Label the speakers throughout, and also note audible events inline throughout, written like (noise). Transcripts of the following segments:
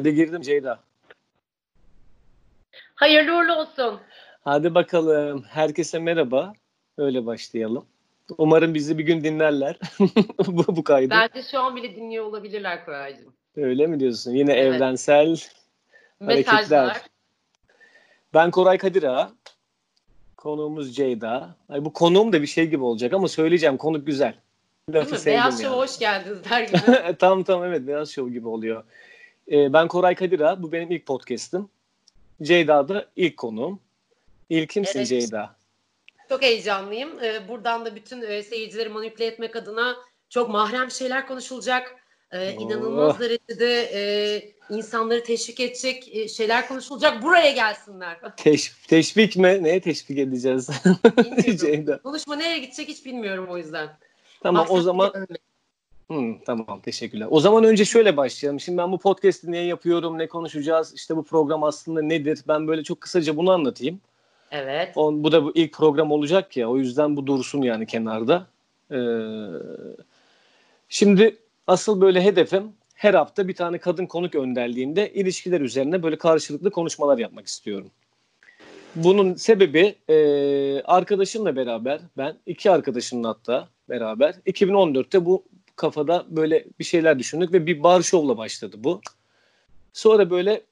Speaker 1: Kayda girdim Ceyda.
Speaker 2: Hayırlı uğurlu olsun.
Speaker 1: Hadi bakalım. Herkese merhaba. Öyle başlayalım. Umarım bizi bir gün dinlerler (laughs) bu, bu kaydı.
Speaker 2: Bence şu an bile dinliyor olabilirler Koraycığım.
Speaker 1: Öyle mi diyorsun? Yine
Speaker 2: Evet.
Speaker 1: evrensel
Speaker 2: Mesajlar.
Speaker 1: hareketler. Ben Koray Kadir Ağa. Konuğumuz Ceyda. Ay, bu konuğum da bir şey gibi olacak ama söyleyeceğim. Konuk güzel.
Speaker 2: Değil
Speaker 1: Lafı
Speaker 2: mi?
Speaker 1: sevdim
Speaker 2: Beyaz
Speaker 1: yani.
Speaker 2: Şov'a hoş geldiniz der (laughs) gibi.
Speaker 1: tam tam evet Beyaz Show gibi oluyor. Ee, ben Koray Kadir Ağa. Bu benim ilk podcast'ım. Ceyda da ilk konuğum. İlkimsin
Speaker 2: Evet.
Speaker 1: Ceyda.
Speaker 2: çok heyecanlıyım. Ee, buradan da bütün e, seyircileri manipüle etmek adına çok mahrem şeyler konuşulacak. Ee, inanılmaz derecede e, insanları teşvik edecek e, şeyler konuşulacak. Buraya gelsinler. (laughs)
Speaker 1: Teş, teşvik mi? Neye teşvik edeceğiz? (laughs) Ceyda.
Speaker 2: Konuşma nereye gidecek hiç bilmiyorum o yüzden.
Speaker 1: Tamam o
Speaker 2: Maksat
Speaker 1: zaman Hı, tamam teşekkürler. O zaman önce şöyle başlayalım. Şimdi ben bu podcast'i niye yapıyorum, ne konuşacağız, işte bu program aslında nedir? Ben böyle çok kısaca bunu anlatayım.
Speaker 2: Evet.
Speaker 1: On, bu da bu ilk program olacak ya o yüzden bu dursun yani kenarda. Ee, şimdi asıl böyle hedefim her hafta bir tane kadın konuk önderliğinde ilişkiler üzerine böyle karşılıklı konuşmalar yapmak istiyorum. Bunun sebebi e, arkadaşımla beraber ben iki arkadaşımla hatta beraber 2014'te bu kafada böyle bir şeyler düşündük ve bir bar şovla başladı bu. Sonra böyle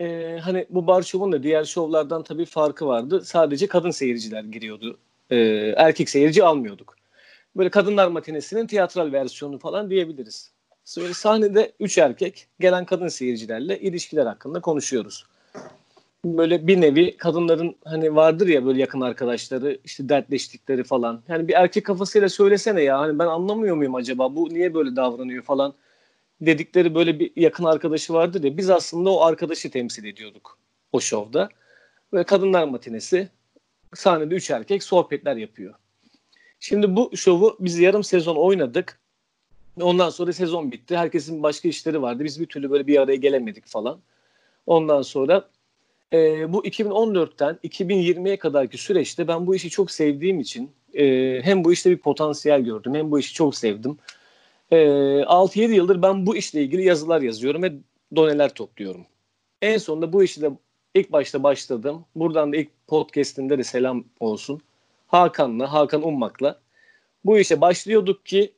Speaker 1: e, hani bu bar şovun da diğer şovlardan tabii farkı vardı. Sadece kadın seyirciler giriyordu. E, erkek seyirci almıyorduk. Böyle kadınlar matinesinin tiyatral versiyonu falan diyebiliriz. Sonra sahnede üç erkek gelen kadın seyircilerle ilişkiler hakkında konuşuyoruz. Böyle bir nevi kadınların hani vardır ya böyle yakın arkadaşları işte dertleştikleri falan. Yani bir erkek kafasıyla söylesene ya hani ben anlamıyor muyum acaba bu niye böyle davranıyor falan dedikleri böyle bir yakın arkadaşı vardır ya biz aslında o arkadaşı temsil ediyorduk o şovda. Ve kadınlar matinesi sahnede üç erkek sohbetler yapıyor. Şimdi bu şovu biz yarım sezon oynadık. Ondan sonra sezon bitti. Herkesin başka işleri vardı. Biz bir türlü böyle bir araya gelemedik falan. Ondan sonra e, bu 2014'ten 2020'ye kadarki süreçte ben bu işi çok sevdiğim için e, hem bu işte bir potansiyel gördüm hem bu işi çok sevdim. E, 6-7 yıldır ben bu işle ilgili yazılar yazıyorum ve doneler topluyorum. En sonunda bu işi de ilk başta başladım. Buradan da ilk podcast'imde de selam olsun. Hakan'la, Hakan Ummak'la bu işe başlıyorduk ki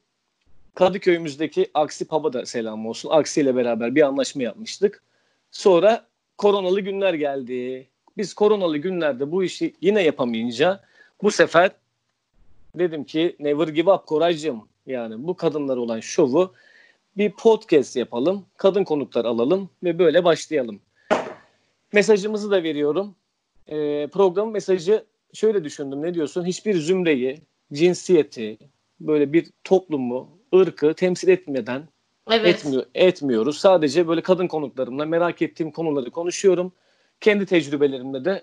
Speaker 1: Kadıköy'ümüzdeki Aksi Pub'a da selam olsun. Aksi ile beraber bir anlaşma yapmıştık. Sonra koronalı günler geldi. Biz koronalı günlerde bu işi yine yapamayınca bu sefer dedim ki never give up Koraycığım. Yani bu kadınlar olan şovu bir podcast yapalım. Kadın konuklar alalım ve böyle başlayalım. Mesajımızı da veriyorum. Ee, programın mesajı şöyle düşündüm. Ne diyorsun? Hiçbir zümreyi, cinsiyeti, böyle bir toplumu, ırkı temsil etmeden
Speaker 2: Evet.
Speaker 1: etmiyor, etmiyoruz. Sadece böyle kadın konuklarımla merak ettiğim konuları konuşuyorum. Kendi tecrübelerimle de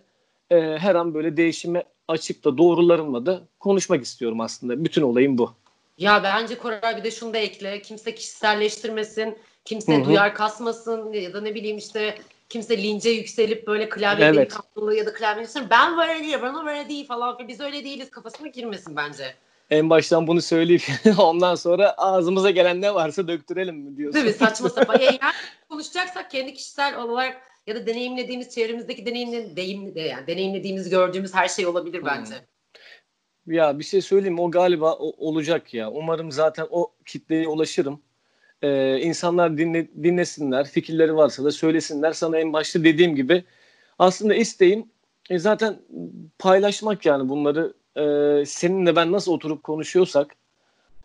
Speaker 1: e, her an böyle değişime açık da doğrularımla da konuşmak istiyorum aslında. Bütün olayım bu.
Speaker 2: Ya bence Koray bir de şunu da ekle. Kimse kişiselleştirmesin. Kimse
Speaker 1: Hı hı.
Speaker 2: duyar kasmasın ya da ne bileyim işte kimse lince yükselip böyle klavye
Speaker 1: Evet.
Speaker 2: delikanlılığı ya da klavye ben böyle değil, ben öyle değil falan. Biz öyle değiliz kafasına girmesin bence.
Speaker 1: En baştan bunu söyleyip (laughs) ondan sonra ağzımıza gelen ne varsa döktürelim mi diyorsun?
Speaker 2: Değil mi? Saçma sapan. Yani (laughs) konuşacaksak kendi kişisel olarak ya da deneyimlediğimiz çevremizdeki deneyimle, deyim, yani deneyimlediğimiz gördüğümüz her şey olabilir bence.
Speaker 1: Ya bir şey söyleyeyim mi? o galiba o- olacak ya. Umarım zaten o kitleye ulaşırım. Ee, insanlar dinle, dinlesinler, fikirleri varsa da söylesinler. Sana en başta dediğim gibi aslında isteğim e, zaten paylaşmak yani bunları e, seninle ben nasıl oturup konuşuyorsak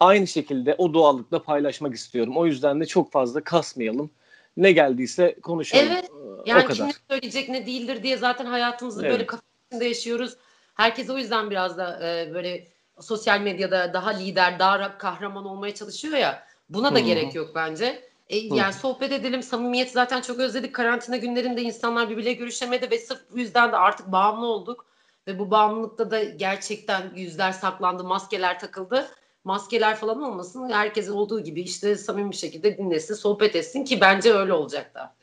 Speaker 1: aynı şekilde o doğallıkla paylaşmak istiyorum. O yüzden de çok fazla kasmayalım. Ne geldiyse konuşalım.
Speaker 2: Evet,
Speaker 1: Ee,
Speaker 2: Yani
Speaker 1: o kadar.
Speaker 2: kim söyleyecek ne değildir diye zaten hayatımızı
Speaker 1: Evet.
Speaker 2: böyle kafa içinde yaşıyoruz. Herkes o yüzden biraz da e, böyle sosyal medyada daha lider, daha ra- kahraman olmaya çalışıyor ya. Buna da
Speaker 1: hı.
Speaker 2: gerek yok bence. E, yani sohbet edelim, samimiyet zaten çok özledik. Karantina günlerinde insanlar birbiriyle görüşemedi ve sırf bu yüzden de artık bağımlı olduk. Ve bu bağımlılıkta da gerçekten yüzler saklandı, maskeler takıldı. Maskeler falan olmasın. Herkes olduğu gibi işte samimi bir şekilde dinlesin, sohbet etsin ki bence öyle olacak da.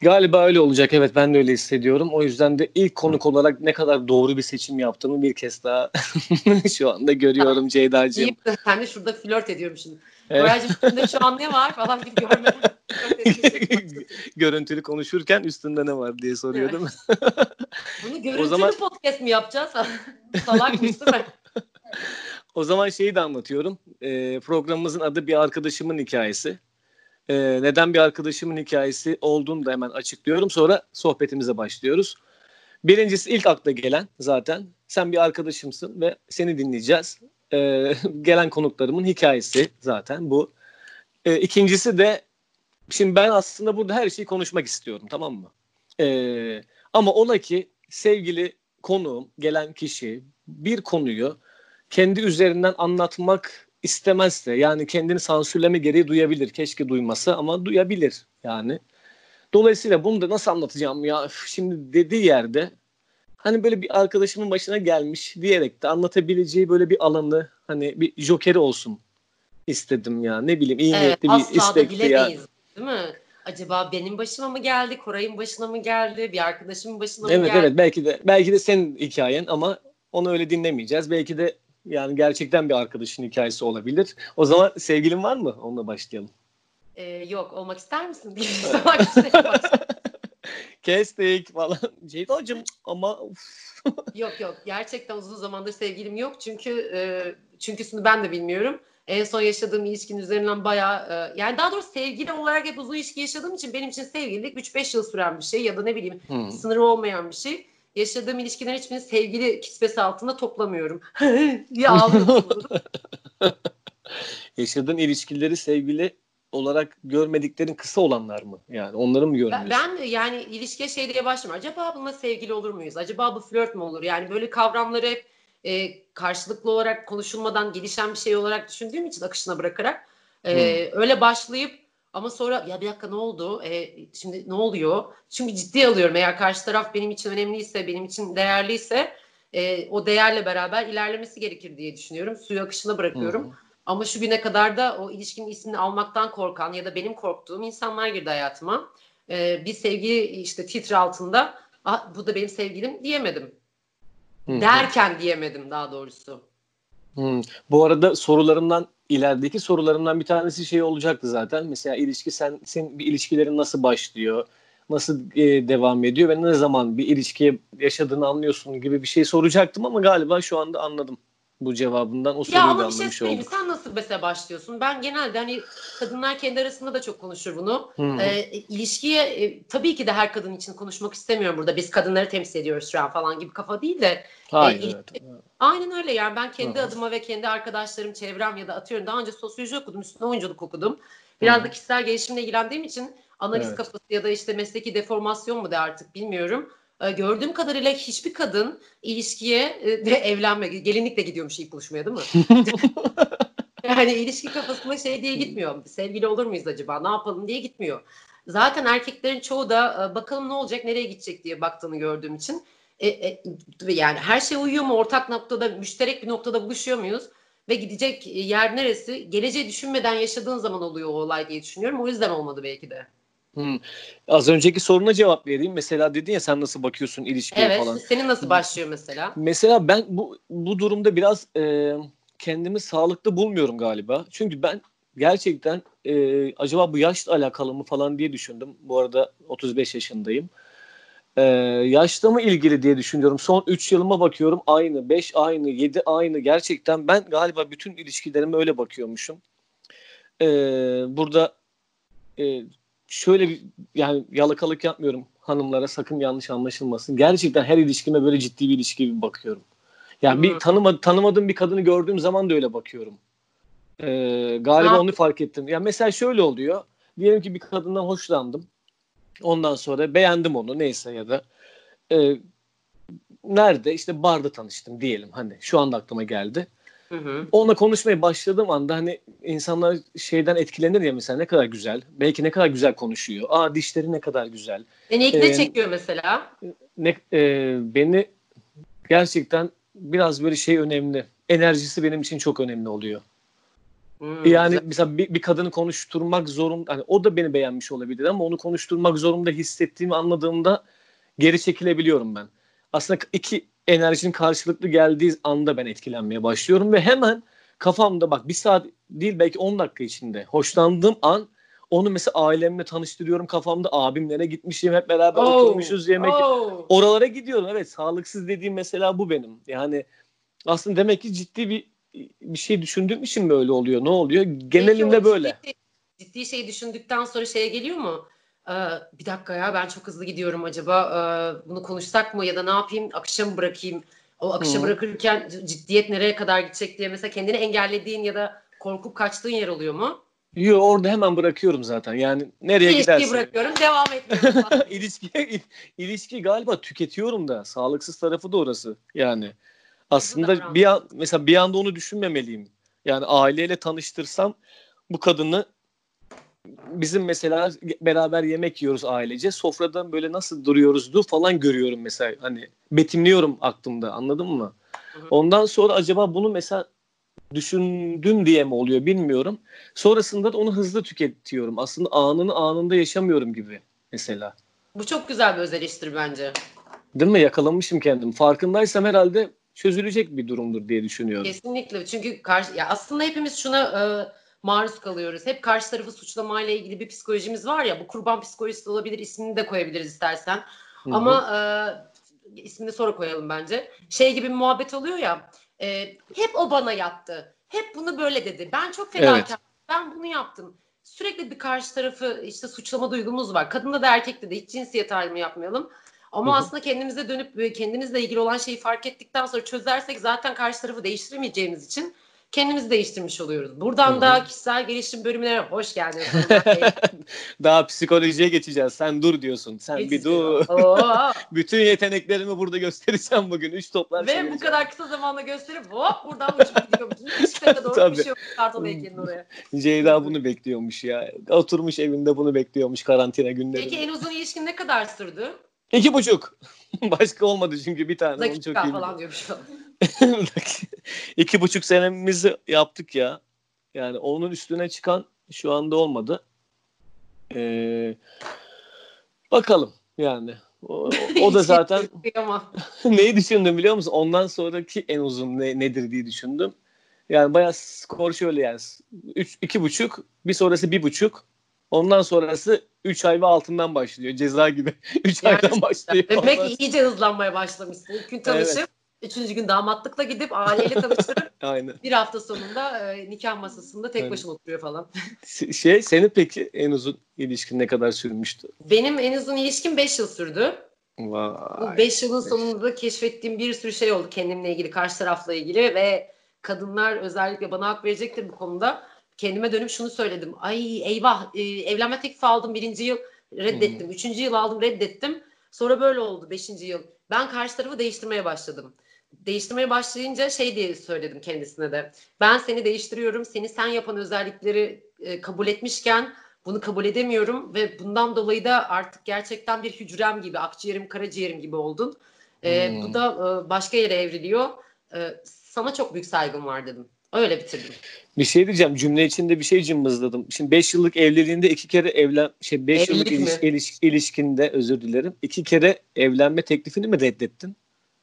Speaker 1: Galiba öyle olacak. Evet ben de öyle hissediyorum. O yüzden de ilk konuk olarak ne kadar doğru bir seçim yaptığımı bir kez daha (laughs) şu anda görüyorum (laughs) Ceyda'cığım.
Speaker 2: Sen de şurada flört ediyorum şimdi. Koraycığım üstünde şu an ne var falan bir görmedim. (laughs)
Speaker 1: Görüntülü konuşurken üstünde ne var diye soruyor değil (laughs) mi?
Speaker 2: Bunu görüntülü zaman... podcast mi yapacağız? (laughs) Salakmış değil mi?
Speaker 1: O zaman şeyi de anlatıyorum. E, programımızın adı bir arkadaşımın hikayesi. E, neden bir arkadaşımın hikayesi olduğunu da hemen açıklıyorum. Sonra sohbetimize başlıyoruz. Birincisi ilk akla gelen zaten sen bir arkadaşımsın ve seni dinleyeceğiz. E, gelen konuklarımın hikayesi zaten bu. E, ikincisi de şimdi ben aslında burada her şeyi konuşmak istiyorum tamam mı? E, ama ola ki sevgili konuğum, gelen kişi bir konuyu kendi üzerinden anlatmak istemezse yani kendini sansürleme gereği duyabilir. Keşke duymasa ama duyabilir yani. Dolayısıyla bunu da nasıl anlatacağım ya şimdi dediği yerde hani böyle bir arkadaşımın başına gelmiş diyerek de anlatabileceği böyle bir alanı hani bir jokeri olsun istedim ya ne bileyim iyi
Speaker 2: evet,
Speaker 1: niyetli bir istekli ya.
Speaker 2: Değil mi? Acaba benim başıma mı geldi, Koray'ın başına mı geldi, bir arkadaşımın başına
Speaker 1: evet,
Speaker 2: mı geldi?
Speaker 1: Evet evet belki de belki de senin hikayen ama onu öyle dinlemeyeceğiz. Belki de yani gerçekten bir arkadaşın hikayesi olabilir. O zaman sevgilin var mı? Onunla başlayalım.
Speaker 2: Ee, yok olmak ister misin? (laughs)
Speaker 1: Kestik falan. (laughs) Ceyda'cığım ama (laughs)
Speaker 2: yok yok gerçekten uzun zamandır sevgilim yok. Çünkü e, çünküsünü ben de bilmiyorum. En son yaşadığım ilişkin üzerinden bayağı e, yani daha doğrusu sevgili olarak hep uzun ilişki yaşadığım için benim için sevgililik 3-5 yıl süren bir şey ya da ne bileyim hmm. sınırı olmayan bir şey yaşadığım ilişkilerin hiçbirini sevgili kisvesi altında toplamıyorum. (laughs) diye ağlıyorum.
Speaker 1: Yaşadığın ilişkileri sevgili olarak görmediklerin kısa olanlar mı? Yani onları mı görmüyorsun?
Speaker 2: Ben, ben yani ilişkiye şey diye başlamıyorum. Acaba bununla sevgili olur muyuz? Acaba bu flört mü olur? Yani böyle kavramları hep e, karşılıklı olarak konuşulmadan gelişen bir şey olarak düşündüğüm için akışına bırakarak e, hmm. öyle başlayıp ama sonra ya bir dakika ne oldu? E, şimdi ne oluyor? Çünkü ciddi alıyorum. Eğer karşı taraf benim için önemliyse, benim için değerliyse e, o değerle beraber ilerlemesi gerekir diye düşünüyorum. Suyu akışına bırakıyorum. Hı. Ama şu güne kadar da o ilişkinin ismini almaktan korkan ya da benim korktuğum insanlar girdi hayatıma. E, bir sevgi işte titre altında ah, bu da benim sevgilim diyemedim. Hı. Derken diyemedim daha doğrusu.
Speaker 1: Hmm. Bu arada sorularımdan ilerideki sorularımdan bir tanesi şey olacaktı zaten. Mesela ilişki sen senin bir ilişkilerin nasıl başlıyor? Nasıl e, devam ediyor ve ne zaman bir ilişkiye yaşadığını anlıyorsun gibi bir şey soracaktım ama galiba şu anda anladım bu cevabından o soruyu ya da anlamış şey olduk.
Speaker 2: Sen nasıl mesela başlıyorsun? Ben genelde hani kadınlar kendi arasında da çok konuşur bunu. Hmm. E, ilişkiye e, tabii ki de her kadın için konuşmak istemiyorum burada. Biz kadınları temsil ediyoruz şu an falan gibi kafa değil de.
Speaker 1: Hayır. E, evet.
Speaker 2: Aynen öyle yani ben kendi Hı. adıma ve kendi arkadaşlarım, çevrem ya da atıyorum daha önce sosyoloji okudum, üstüne oyunculuk okudum. Biraz Hı. da kişisel gelişimle ilgilendiğim için analiz evet. kafası ya da işte mesleki deformasyon mu de artık bilmiyorum e, gördüğüm kadarıyla hiçbir kadın ilişkiye e, evlenme, gelinlikle gidiyormuş ilk buluşmaya değil mi? (laughs) yani ilişki kafasında şey diye gitmiyor. Sevgili olur muyuz acaba? Ne yapalım diye gitmiyor. Zaten erkeklerin çoğu da e, bakalım ne olacak, nereye gidecek diye baktığını gördüğüm için. E, e, yani her şey uyuyor mu? Ortak noktada, müşterek bir noktada buluşuyor muyuz? Ve gidecek yer neresi? Geleceği düşünmeden yaşadığın zaman oluyor o olay diye düşünüyorum. O yüzden olmadı belki de.
Speaker 1: Hmm. Az önceki soruna cevap vereyim. Mesela dedin ya sen nasıl bakıyorsun ilişkiye
Speaker 2: evet,
Speaker 1: falan.
Speaker 2: Evet. Senin nasıl başlıyor mesela?
Speaker 1: Mesela ben bu bu durumda biraz e, kendimi sağlıklı bulmuyorum galiba. Çünkü ben gerçekten e, acaba bu yaşla alakalı mı falan diye düşündüm. Bu arada 35 yaşındayım. E, yaşla mı ilgili diye düşünüyorum. Son 3 yılıma bakıyorum aynı. 5 aynı. 7 aynı. Gerçekten ben galiba bütün ilişkilerime öyle bakıyormuşum. E, burada e, şöyle bir yani yalakalık yapmıyorum hanımlara sakın yanlış anlaşılmasın. Gerçekten her ilişkime böyle ciddi bir ilişki gibi bakıyorum. Yani bir tanıma, tanımadığım bir kadını gördüğüm zaman da öyle bakıyorum. Ee, galiba onu fark ettim. Yani mesela şöyle oluyor. Diyelim ki bir kadından hoşlandım. Ondan sonra beğendim onu neyse ya da e, nerede işte barda tanıştım diyelim hani şu anda aklıma geldi. Hı hı. Onunla konuşmaya başladığım anda hani insanlar şeyden etkilenir ya mesela ne kadar güzel. Belki ne kadar güzel konuşuyor. Aa dişleri ne kadar güzel.
Speaker 2: Beni ilk ee, ne çekiyor mesela?
Speaker 1: Ne, e, beni gerçekten biraz böyle şey önemli. Enerjisi benim için çok önemli oluyor. Hmm, yani güzel. mesela bir, bir kadını konuşturmak zorunda hani o da beni beğenmiş olabilir ama onu konuşturmak zorunda hissettiğimi anladığımda geri çekilebiliyorum ben. Aslında iki enerjinin karşılıklı geldiği anda ben etkilenmeye başlıyorum ve hemen kafamda bak bir saat değil belki 10 dakika içinde hoşlandığım an Onu mesela ailemle tanıştırıyorum kafamda. Abimlere gitmişim hep beraber oh, oturmuşuz yemek. Oh. Oralara gidiyorum. Evet sağlıksız dediğim mesela bu benim. Yani aslında demek ki ciddi bir bir şey düşündüğüm için böyle oluyor. Ne oluyor? Genelinde böyle.
Speaker 2: Ciddi, ciddi şey düşündükten sonra şeye geliyor mu? Ee, bir dakika ya ben çok hızlı gidiyorum acaba ee, bunu konuşsak mı ya da ne yapayım akışa bırakayım? O akışa hmm. bırakırken ciddiyet nereye kadar gidecek diye mesela kendini engellediğin ya da korkup kaçtığın yer oluyor mu?
Speaker 1: Yok orada hemen bırakıyorum zaten. Yani nereye
Speaker 2: İlişkiyi
Speaker 1: gidersin?
Speaker 2: İlişkiyi bırakıyorum devam etmiyorum. (laughs)
Speaker 1: ilişki, ilişki galiba tüketiyorum da. Sağlıksız tarafı da orası yani. Aslında bir an, mesela bir anda onu düşünmemeliyim. Yani aileyle tanıştırsam bu kadını bizim mesela beraber yemek yiyoruz ailece. Sofradan böyle nasıl duruyoruzdu falan görüyorum mesela. Hani betimliyorum aklımda anladın mı? Ondan sonra acaba bunu mesela düşündüm diye mi oluyor bilmiyorum. Sonrasında da onu hızlı tüketiyorum. Aslında anını anında yaşamıyorum gibi mesela.
Speaker 2: Bu çok güzel bir öz eleştiri bence.
Speaker 1: Değil mi? Yakalamışım kendim. Farkındaysam herhalde çözülecek bir durumdur diye düşünüyorum.
Speaker 2: Kesinlikle. Çünkü karşı, ya aslında hepimiz şuna e, maruz kalıyoruz. Hep karşı tarafı suçlamayla ilgili bir psikolojimiz var ya. Bu kurban psikolojisi olabilir. İsmini de koyabiliriz istersen. Hı-hı. Ama e, ismini sonra koyalım bence. Şey gibi bir muhabbet oluyor ya. E, hep o bana yaptı. Hep bunu böyle dedi. Ben çok fedakar. Evet. Ben bunu yaptım. Sürekli bir karşı tarafı işte suçlama duygumuz var. Kadında da erkekte de hiç cinsiyet ayrımı yapmayalım. Ama Hı-hı. aslında kendimize dönüp kendimizle ilgili olan şeyi fark ettikten sonra çözersek zaten karşı tarafı değiştiremeyeceğimiz için kendimizi değiştirmiş oluyoruz. Buradan Hı-hı. da kişisel gelişim bölümüne hoş geldiniz. (laughs)
Speaker 1: Daha psikolojiye geçeceğiz. Sen dur diyorsun. Sen Geçiyor. bir dur. (laughs) Bütün yeteneklerimi burada göstereceğim bugün. Üç toplar
Speaker 2: Ve bu kadar kısa zamanda gösterip hop buradan uçup gidiyormuşsun. Üç dakika doğru Tabii. bir şey yok. Kartal oraya. (laughs)
Speaker 1: Ceyda bunu bekliyormuş ya. Oturmuş evinde bunu bekliyormuş karantina günlerinde.
Speaker 2: Peki en uzun ilişkin ne kadar sürdü?
Speaker 1: İki buçuk. (laughs) Başka olmadı çünkü bir tane.
Speaker 2: Dakika çok iyi falan diyormuş. (laughs)
Speaker 1: İki buçuk senemizi yaptık ya. Yani onun üstüne çıkan şu anda olmadı. Ee, bakalım yani. O, o da (laughs) zaten neyi düşündüm biliyor musun? Ondan sonraki en uzun ne, nedir diye düşündüm. Yani bayağı skor şöyle yani. Üç, iki buçuk, bir sonrası bir buçuk. Ondan sonrası 3 ay ve altından başlıyor. Ceza gibi. (laughs) 3 yani, aydan başlıyor.
Speaker 2: Demek ki iyice hızlanmaya başlamışsın. İlk gün tanışıp evet. Üçüncü gün damatlıkla gidip aileyle tanıştırıp (laughs) Aynen. bir hafta sonunda e, nikah masasında tek Aynen. başına oturuyor falan. (laughs)
Speaker 1: Şey senin peki en uzun ilişkin ne kadar sürmüştü?
Speaker 2: Benim en uzun ilişkim 5 yıl sürdü.
Speaker 1: Vay.
Speaker 2: Bu 5 yılın sonunda keşfettiğim bir sürü şey oldu kendimle ilgili, karşı tarafla ilgili ve kadınlar özellikle bana hak verecektir bu konuda. Kendime dönüp şunu söyledim. Ay eyvah e, evlenme teklifi aldım birinci yıl reddettim. Hmm. Üçüncü yıl aldım reddettim. Sonra böyle oldu beşinci yıl. Ben karşı tarafı değiştirmeye başladım değiştirmeye başlayınca şey diye söyledim kendisine de. Ben seni değiştiriyorum. Seni sen yapan özellikleri e, kabul etmişken bunu kabul edemiyorum ve bundan dolayı da artık gerçekten bir hücrem gibi, akciğerim, karaciğerim gibi oldun. E, hmm. Bu da e, başka yere evriliyor. E, sana çok büyük saygım var dedim. Öyle bitirdim.
Speaker 1: Bir şey diyeceğim. Cümle içinde bir şey cımbızladım. Şimdi 5 yıllık evliliğinde iki kere evlen şey 5 yıllık iliş, iliş, ilişkinde özür dilerim. iki kere evlenme teklifini mi reddettin?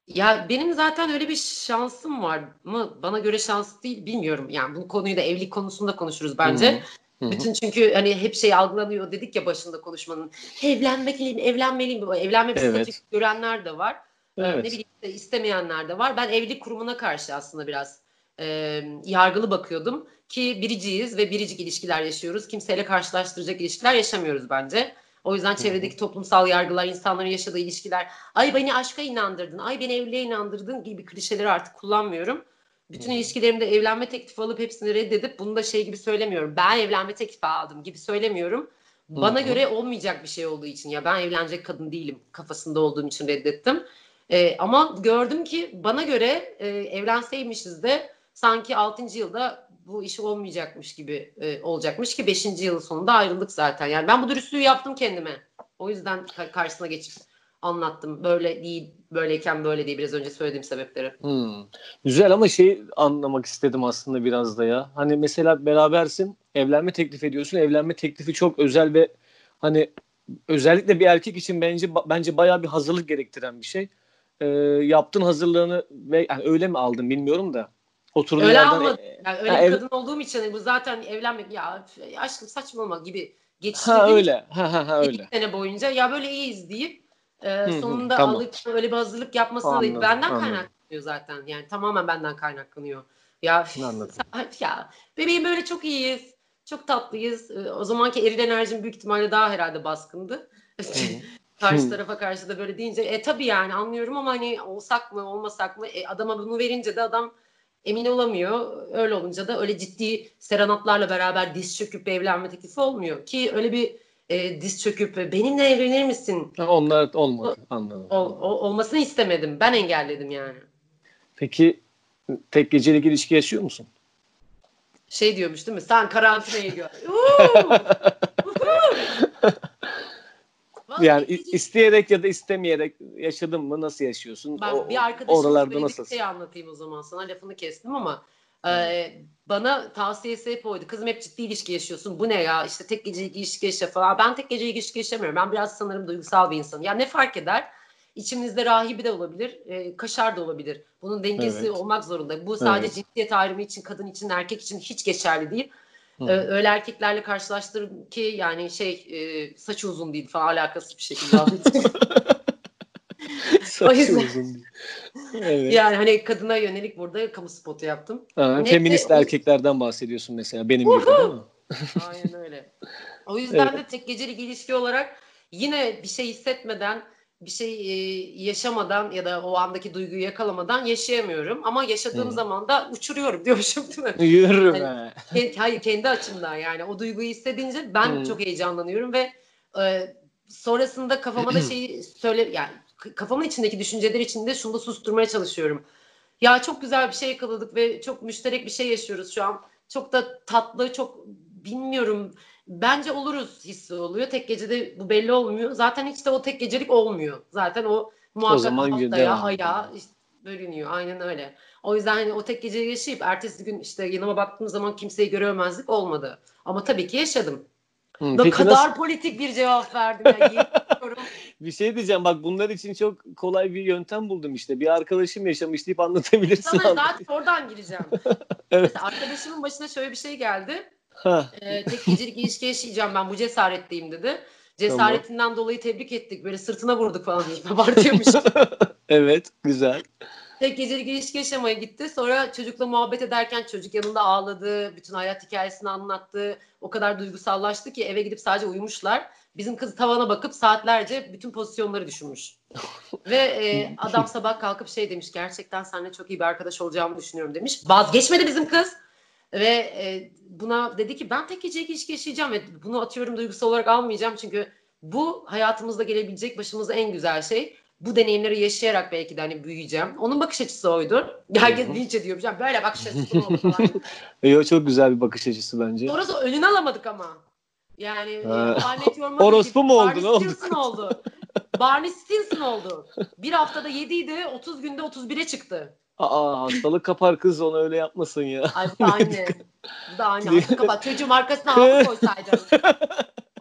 Speaker 2: Ya benim zaten öyle bir şansım var mı? Bana göre şans değil bilmiyorum. Yani bu konuyu da evlilik konusunda konuşuruz bence. Hı hı. Bütün çünkü hani hep şey algılanıyor dedik ya başında konuşmanın. Evlenmeliyim, evlenmeliyim. Evlenme bir evet. görenler de var. Ee, evet. Ne bileyim istemeyenler de var. Ben evlilik kurumuna karşı aslında biraz e, yargılı bakıyordum. Ki biriciyiz ve biricik ilişkiler yaşıyoruz. Kimseyle karşılaştıracak ilişkiler yaşamıyoruz bence. O yüzden çevredeki toplumsal yargılar, insanların yaşadığı ilişkiler, ay beni aşka inandırdın, ay beni evliliğe inandırdın gibi klişeleri artık kullanmıyorum. Bütün ilişkilerimde evlenme teklifi alıp hepsini reddedip bunu da şey gibi söylemiyorum. Ben evlenme teklifi aldım gibi söylemiyorum. Bana hmm. göre olmayacak bir şey olduğu için ya ben evlenecek kadın değilim kafasında olduğum için reddettim. Ee, ama gördüm ki bana göre e, evlenseymişiz de sanki 6. yılda bu iş olmayacakmış gibi e, olacakmış ki 5. yıl sonunda ayrıldık zaten. Yani ben bu dürüstlüğü yaptım kendime. O yüzden karşısına geçip anlattım. Böyle değil, böyleyken böyle diye biraz önce söylediğim sebepleri.
Speaker 1: Hmm. Güzel ama şey anlamak istedim aslında biraz da ya. Hani mesela berabersin, evlenme teklif ediyorsun. Evlenme teklifi çok özel ve hani özellikle bir erkek için bence bence bayağı bir hazırlık gerektiren bir şey. Ee, yaptın hazırlığını ve yani öyle mi aldın bilmiyorum da
Speaker 2: Oturduğu öyle yerden... Yani öyle ha, bir ev... kadın olduğum için hani bu zaten evlenmek ya aşkım saçmalama gibi geçirdik.
Speaker 1: Ha öyle. Ha ha ha
Speaker 2: İki
Speaker 1: öyle.
Speaker 2: sene boyunca ya böyle iyiyiz deyip e,
Speaker 1: hı,
Speaker 2: sonunda
Speaker 1: tamam.
Speaker 2: alıp öyle bir hazırlık yapmasına.
Speaker 1: Anladım,
Speaker 2: Benden
Speaker 1: anladım.
Speaker 2: kaynaklanıyor zaten. Yani tamamen benden kaynaklanıyor. Ya
Speaker 1: Anladım.
Speaker 2: ya bebeğim böyle çok iyiyiz. Çok tatlıyız. E, O zamanki eril enerjim büyük ihtimalle daha herhalde baskındı. (laughs) Karşı tarafa karşı da böyle deyince e tabii yani anlıyorum ama hani olsak mı olmasak mı e, adama bunu verince de adam emin olamıyor. Öyle olunca da öyle ciddi serenatlarla beraber diz çöküp bir evlenme teklifi olmuyor. Ki öyle bir e, diz çöküp e, benimle evlenir misin
Speaker 1: onlar olmadı. Anladım.
Speaker 2: ol- o- olmasını istemedim. Ben engelledim yani.
Speaker 1: Peki tek gecelik ilişki yaşıyor musun?
Speaker 2: Şey diyormuş değil mi? Sen karantinaya gör. (laughs)
Speaker 1: Yani
Speaker 2: gece-
Speaker 1: isteyerek ya da istemeyerek yaşadın mı? Nasıl yaşıyorsun?
Speaker 2: Ben
Speaker 1: O-
Speaker 2: bir
Speaker 1: oralarda nasıl?
Speaker 2: bir şey anlatayım o zaman. Sana lafını kestim ama e, bana tavsiyesi hep oydu. Kızım hep ciddi ilişki yaşıyorsun. Bu ne ya? İşte tek gecelik ilişki yaşa falan. Ben tek gecelik ilişki yaşamıyorum. Ben biraz sanırım duygusal bir insanım. Ya ne fark eder? İçimizde rahibi de olabilir, e, kaşar da olabilir. Bunun dengesi
Speaker 1: Evet.
Speaker 2: olmak zorunda. Bu sadece
Speaker 1: Evet.
Speaker 2: cinsiyet ayrımı için, kadın için, erkek için hiç geçerli değil.
Speaker 1: Hı.
Speaker 2: Öyle erkeklerle karşılaştırın ki yani şey e, saçı uzun değil falan alakasız bir şekilde anlatayım. (laughs)
Speaker 1: Saçı
Speaker 2: yüzden-
Speaker 1: uzun değil. Evet.
Speaker 2: yani hani kadına yönelik burada kamu spotu yaptım.
Speaker 1: Ha,
Speaker 2: Neyse,
Speaker 1: feminist
Speaker 2: o-
Speaker 1: erkeklerden bahsediyorsun mesela benim gibi değil mi?
Speaker 2: Aynen öyle. O (laughs) yüzden
Speaker 1: Evet.
Speaker 2: de tek gecelik ilişki olarak yine bir şey hissetmeden, bir şey e, yaşamadan ya da o andaki duyguyu yakalamadan yaşayamıyorum. Ama yaşadığım
Speaker 1: Hı.
Speaker 2: zaman da uçuruyorum diyormuşum değil mi?
Speaker 1: Yürürüm.
Speaker 2: Kend- Hayır kendi açımdan yani o duyguyu hissedince ben
Speaker 1: Hmm.
Speaker 2: çok heyecanlanıyorum ve e, sonrasında kafama da (clears throat) şeyi söyle yani kafamın içindeki düşünceler içinde şunu da susturmaya çalışıyorum. Ya çok güzel bir şey yakaladık ve çok müşterek bir şey yaşıyoruz şu an. Çok da tatlı, çok bilmiyorum. Bence oluruz hissi oluyor. Tek gecede bu belli olmuyor. Zaten hiç de o tek gecelik olmuyor. Zaten o muhakkak
Speaker 1: zaman
Speaker 2: haftaya,
Speaker 1: devam
Speaker 2: aya
Speaker 1: ediyor.
Speaker 2: işte bölünüyor. Aynen öyle. O yüzden hani o tek geceyi yaşayıp ertesi gün işte yanıma baktığım zaman kimseyi göremezlik olmadı. Ama tabii ki yaşadım.
Speaker 1: Hı,
Speaker 2: Ne
Speaker 1: Peki
Speaker 2: kadar
Speaker 1: nasıl?
Speaker 2: politik bir cevap verdim ya. yemin ediyorum. (laughs)
Speaker 1: Bir şey diyeceğim bak bunlar için çok kolay bir yöntem buldum işte. Bir arkadaşım yaşamış deyip anlatabilirsin.
Speaker 2: Sana zaten oradan gireceğim. (laughs)
Speaker 1: Evet.
Speaker 2: Mesela arkadaşımın başına şöyle bir şey geldi.
Speaker 1: Ha,
Speaker 2: Ee, tek gecelik ilişki yaşayacağım ben bu cesaretteyim dedi. Cesaretinden dolayı tebrik ettik. Böyle sırtına vurduk falan. Abartıyormuş. (laughs)
Speaker 1: evet güzel.
Speaker 2: Tek gecelik ilişki yaşamaya gitti. Sonra çocukla muhabbet ederken çocuk yanında ağladı. Bütün hayat hikayesini anlattı. O kadar duygusallaştı ki eve gidip sadece uyumuşlar. Bizim kız tavana bakıp saatlerce bütün pozisyonları düşünmüş. (laughs) Ve e, adam sabah kalkıp şey demiş. Gerçekten seninle çok iyi bir arkadaş olacağımı düşünüyorum demiş. Vazgeçmedi bizim kız. Ve e, buna dedi ki ben tek gecelik ilişki yaşayacağım ve bunu atıyorum duygusal olarak almayacağım. Çünkü bu hayatımızda gelebilecek başımıza en güzel şey bu deneyimleri yaşayarak belki de hani büyüyeceğim. Onun bakış açısı oydu. Herkes linç ediyor. "Ya Böyle bakış açısı mı falan. (laughs)
Speaker 1: Yo, çok güzel bir bakış açısı bence.
Speaker 2: Sonrası önünü alamadık ama. Yani e, (laughs)
Speaker 1: Orospu mu oldu, ne oldu?
Speaker 2: Oldu. Barney Stinson oldu. Bir haftada 7 idi 30 günde 31'e çıktı.
Speaker 1: Aa hastalık kapar kız onu öyle yapmasın ya.
Speaker 2: Ay bu da (laughs) anne. Bu da anne. Altı kapat. Çocuğum arkasına (laughs) altı koysaydın.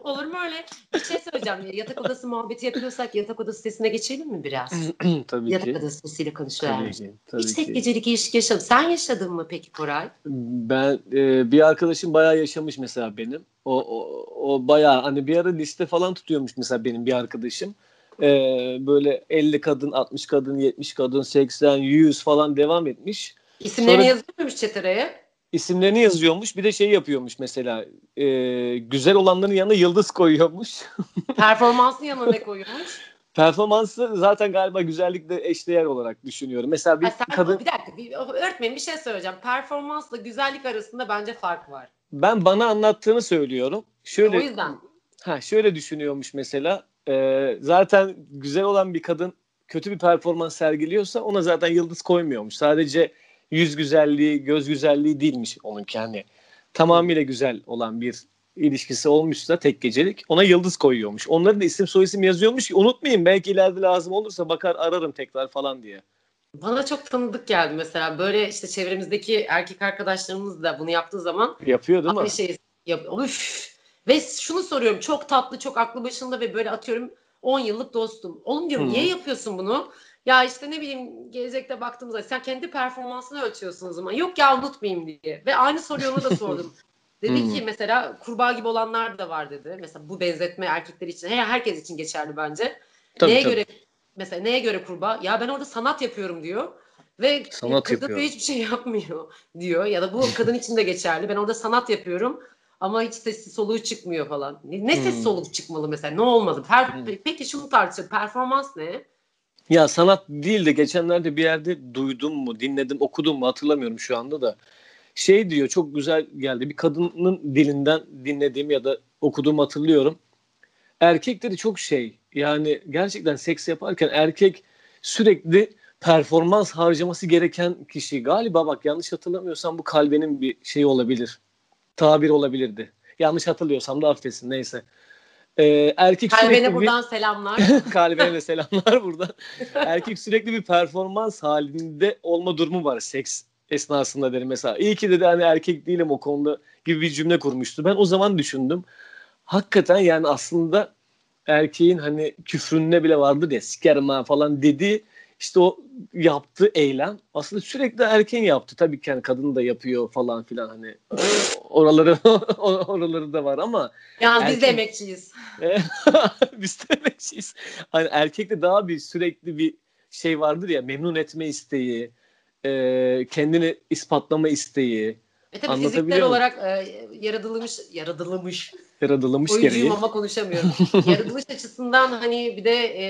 Speaker 2: Olur mu öyle? Bir şey söyleyeceğim. Yatak odası muhabbeti yapıyorsak yatak odası sesine geçelim mi biraz? (clears throat)
Speaker 1: tabii
Speaker 2: yatak
Speaker 1: ki.
Speaker 2: odası sesiyle konuşuyor.
Speaker 1: Tabii ki. Tabii
Speaker 2: Hiç tek gecelik ilişki yaşadın. Sen yaşadın mı peki Koray?
Speaker 1: Ben e, bir arkadaşım bayağı yaşamış mesela benim. O, o, o bayağı hani bir ara liste falan tutuyormuş mesela benim bir arkadaşım. E, böyle 50 kadın, 60 kadın, 70 kadın, 80, 100 falan devam etmiş.
Speaker 2: İsimlerini
Speaker 1: Sonra-
Speaker 2: yazıyor muymuş çetereye?
Speaker 1: İsimlerini yazıyormuş. Bir de şey yapıyormuş mesela. e, güzel olanların yanına yıldız koyuyormuş. (laughs)
Speaker 2: Performansın yanına ne koyuyormuş?
Speaker 1: Performansı zaten galiba güzellikle eşdeğer olarak düşünüyorum. Mesela bir
Speaker 2: sen,
Speaker 1: kadın
Speaker 2: Bir dakika bir, öğretmenim bir şey söyleyeceğim. Performansla güzellik arasında bence fark var.
Speaker 1: ben bana anlattığını söylüyorum. Şöyle
Speaker 2: O yüzden.
Speaker 1: Ha şöyle düşünüyormuş mesela. E, zaten güzel olan bir kadın kötü bir performans sergiliyorsa ona zaten yıldız koymuyormuş. Sadece yüz güzelliği, göz güzelliği değilmiş onunki hani. Tamamıyla güzel olan bir ilişkisi olmuşsa tek gecelik ona yıldız koyuyormuş. Onların da isim soyisim yazıyormuş ki unutmayayım belki ileride lazım olursa bakar ararım tekrar falan diye.
Speaker 2: Bana çok tanıdık geldi mesela. Böyle işte çevremizdeki erkek arkadaşlarımız da bunu yaptığı zaman
Speaker 1: Yapıyor değil mi?
Speaker 2: şeyi yap. Üf. Ve şunu soruyorum. Çok tatlı, çok aklı başında ve böyle atıyorum 10 yıllık dostum. Oğlum diyorum
Speaker 1: Hı.
Speaker 2: niye yapıyorsun bunu? Ya işte ne bileyim gelecekte baktığımızda sen kendi performansını ölçüyorsun o zaman. Yok ya unutmayayım diye. Ve aynı soruyu ona da (laughs) sordum. Dedi
Speaker 1: Hmm.
Speaker 2: ki mesela kurbağa gibi olanlar da var dedi. Mesela bu benzetme erkekler için, her- herkes için geçerli bence.
Speaker 1: Tabii,
Speaker 2: neye
Speaker 1: tabii.
Speaker 2: göre mesela neye göre kurbağa? Ya ben orada sanat yapıyorum diyor. Ve
Speaker 1: Sanat
Speaker 2: kadın
Speaker 1: yapıyor.
Speaker 2: da hiçbir şey yapmıyor (laughs) diyor. Ya da bu kadın için de geçerli. Ben orada sanat yapıyorum ama hiç sesi soluğu çıkmıyor falan. Ne, ne ses
Speaker 1: Hmm.
Speaker 2: soluğu çıkmalı mesela? Ne olmalı? Per-
Speaker 1: Hmm.
Speaker 2: Peki şunu tartışalım. Performans ne?
Speaker 1: Ya sanat değil de geçenlerde bir yerde duydum mu, dinledim, okudum mu hatırlamıyorum şu anda da. Şey diyor çok güzel geldi. Bir kadının dilinden dinlediğim ya da okuduğumu hatırlıyorum. Erkekleri çok şey yani gerçekten seks yaparken erkek sürekli performans harcaması gereken kişi. Galiba bak yanlış hatırlamıyorsam bu kalbenin bir şeyi olabilir. Tabir olabilirdi. Yanlış hatırlıyorsam da affetsin neyse. Ee, erkek
Speaker 2: Kalbine
Speaker 1: sürekli bir-
Speaker 2: buradan selamlar. (laughs)
Speaker 1: Kalbine de selamlar burada. Erkek sürekli bir performans halinde olma durumu var seks esnasında derim mesela. İyi ki dedi hani erkek değilim o konuda gibi bir cümle kurmuştu. Ben o zaman düşündüm. Hakikaten yani aslında erkeğin hani küfründe bile vardır ya sikerim ha falan dediği işte o yaptığı eylem aslında sürekli erkeğin yaptı. Tabii ki yani kadın da yapıyor falan filan hani oraları (laughs) oraları da var ama
Speaker 2: Yani biz de
Speaker 1: Erkek-
Speaker 2: emekçiyiz. (laughs)
Speaker 1: biz de emekçiyiz. Hani erkekte daha bir sürekli bir şey vardır ya memnun etme isteği, e, kendini ispatlama isteği,
Speaker 2: E tabii
Speaker 1: Anlatabiliyor
Speaker 2: fiziksel
Speaker 1: muyum?
Speaker 2: olarak e, yaratılmış, yaratılmış
Speaker 1: yaratılmış
Speaker 2: oyuncuyum
Speaker 1: gereği.
Speaker 2: ama konuşamıyorum. (laughs) Yaratılış açısından hani bir de e,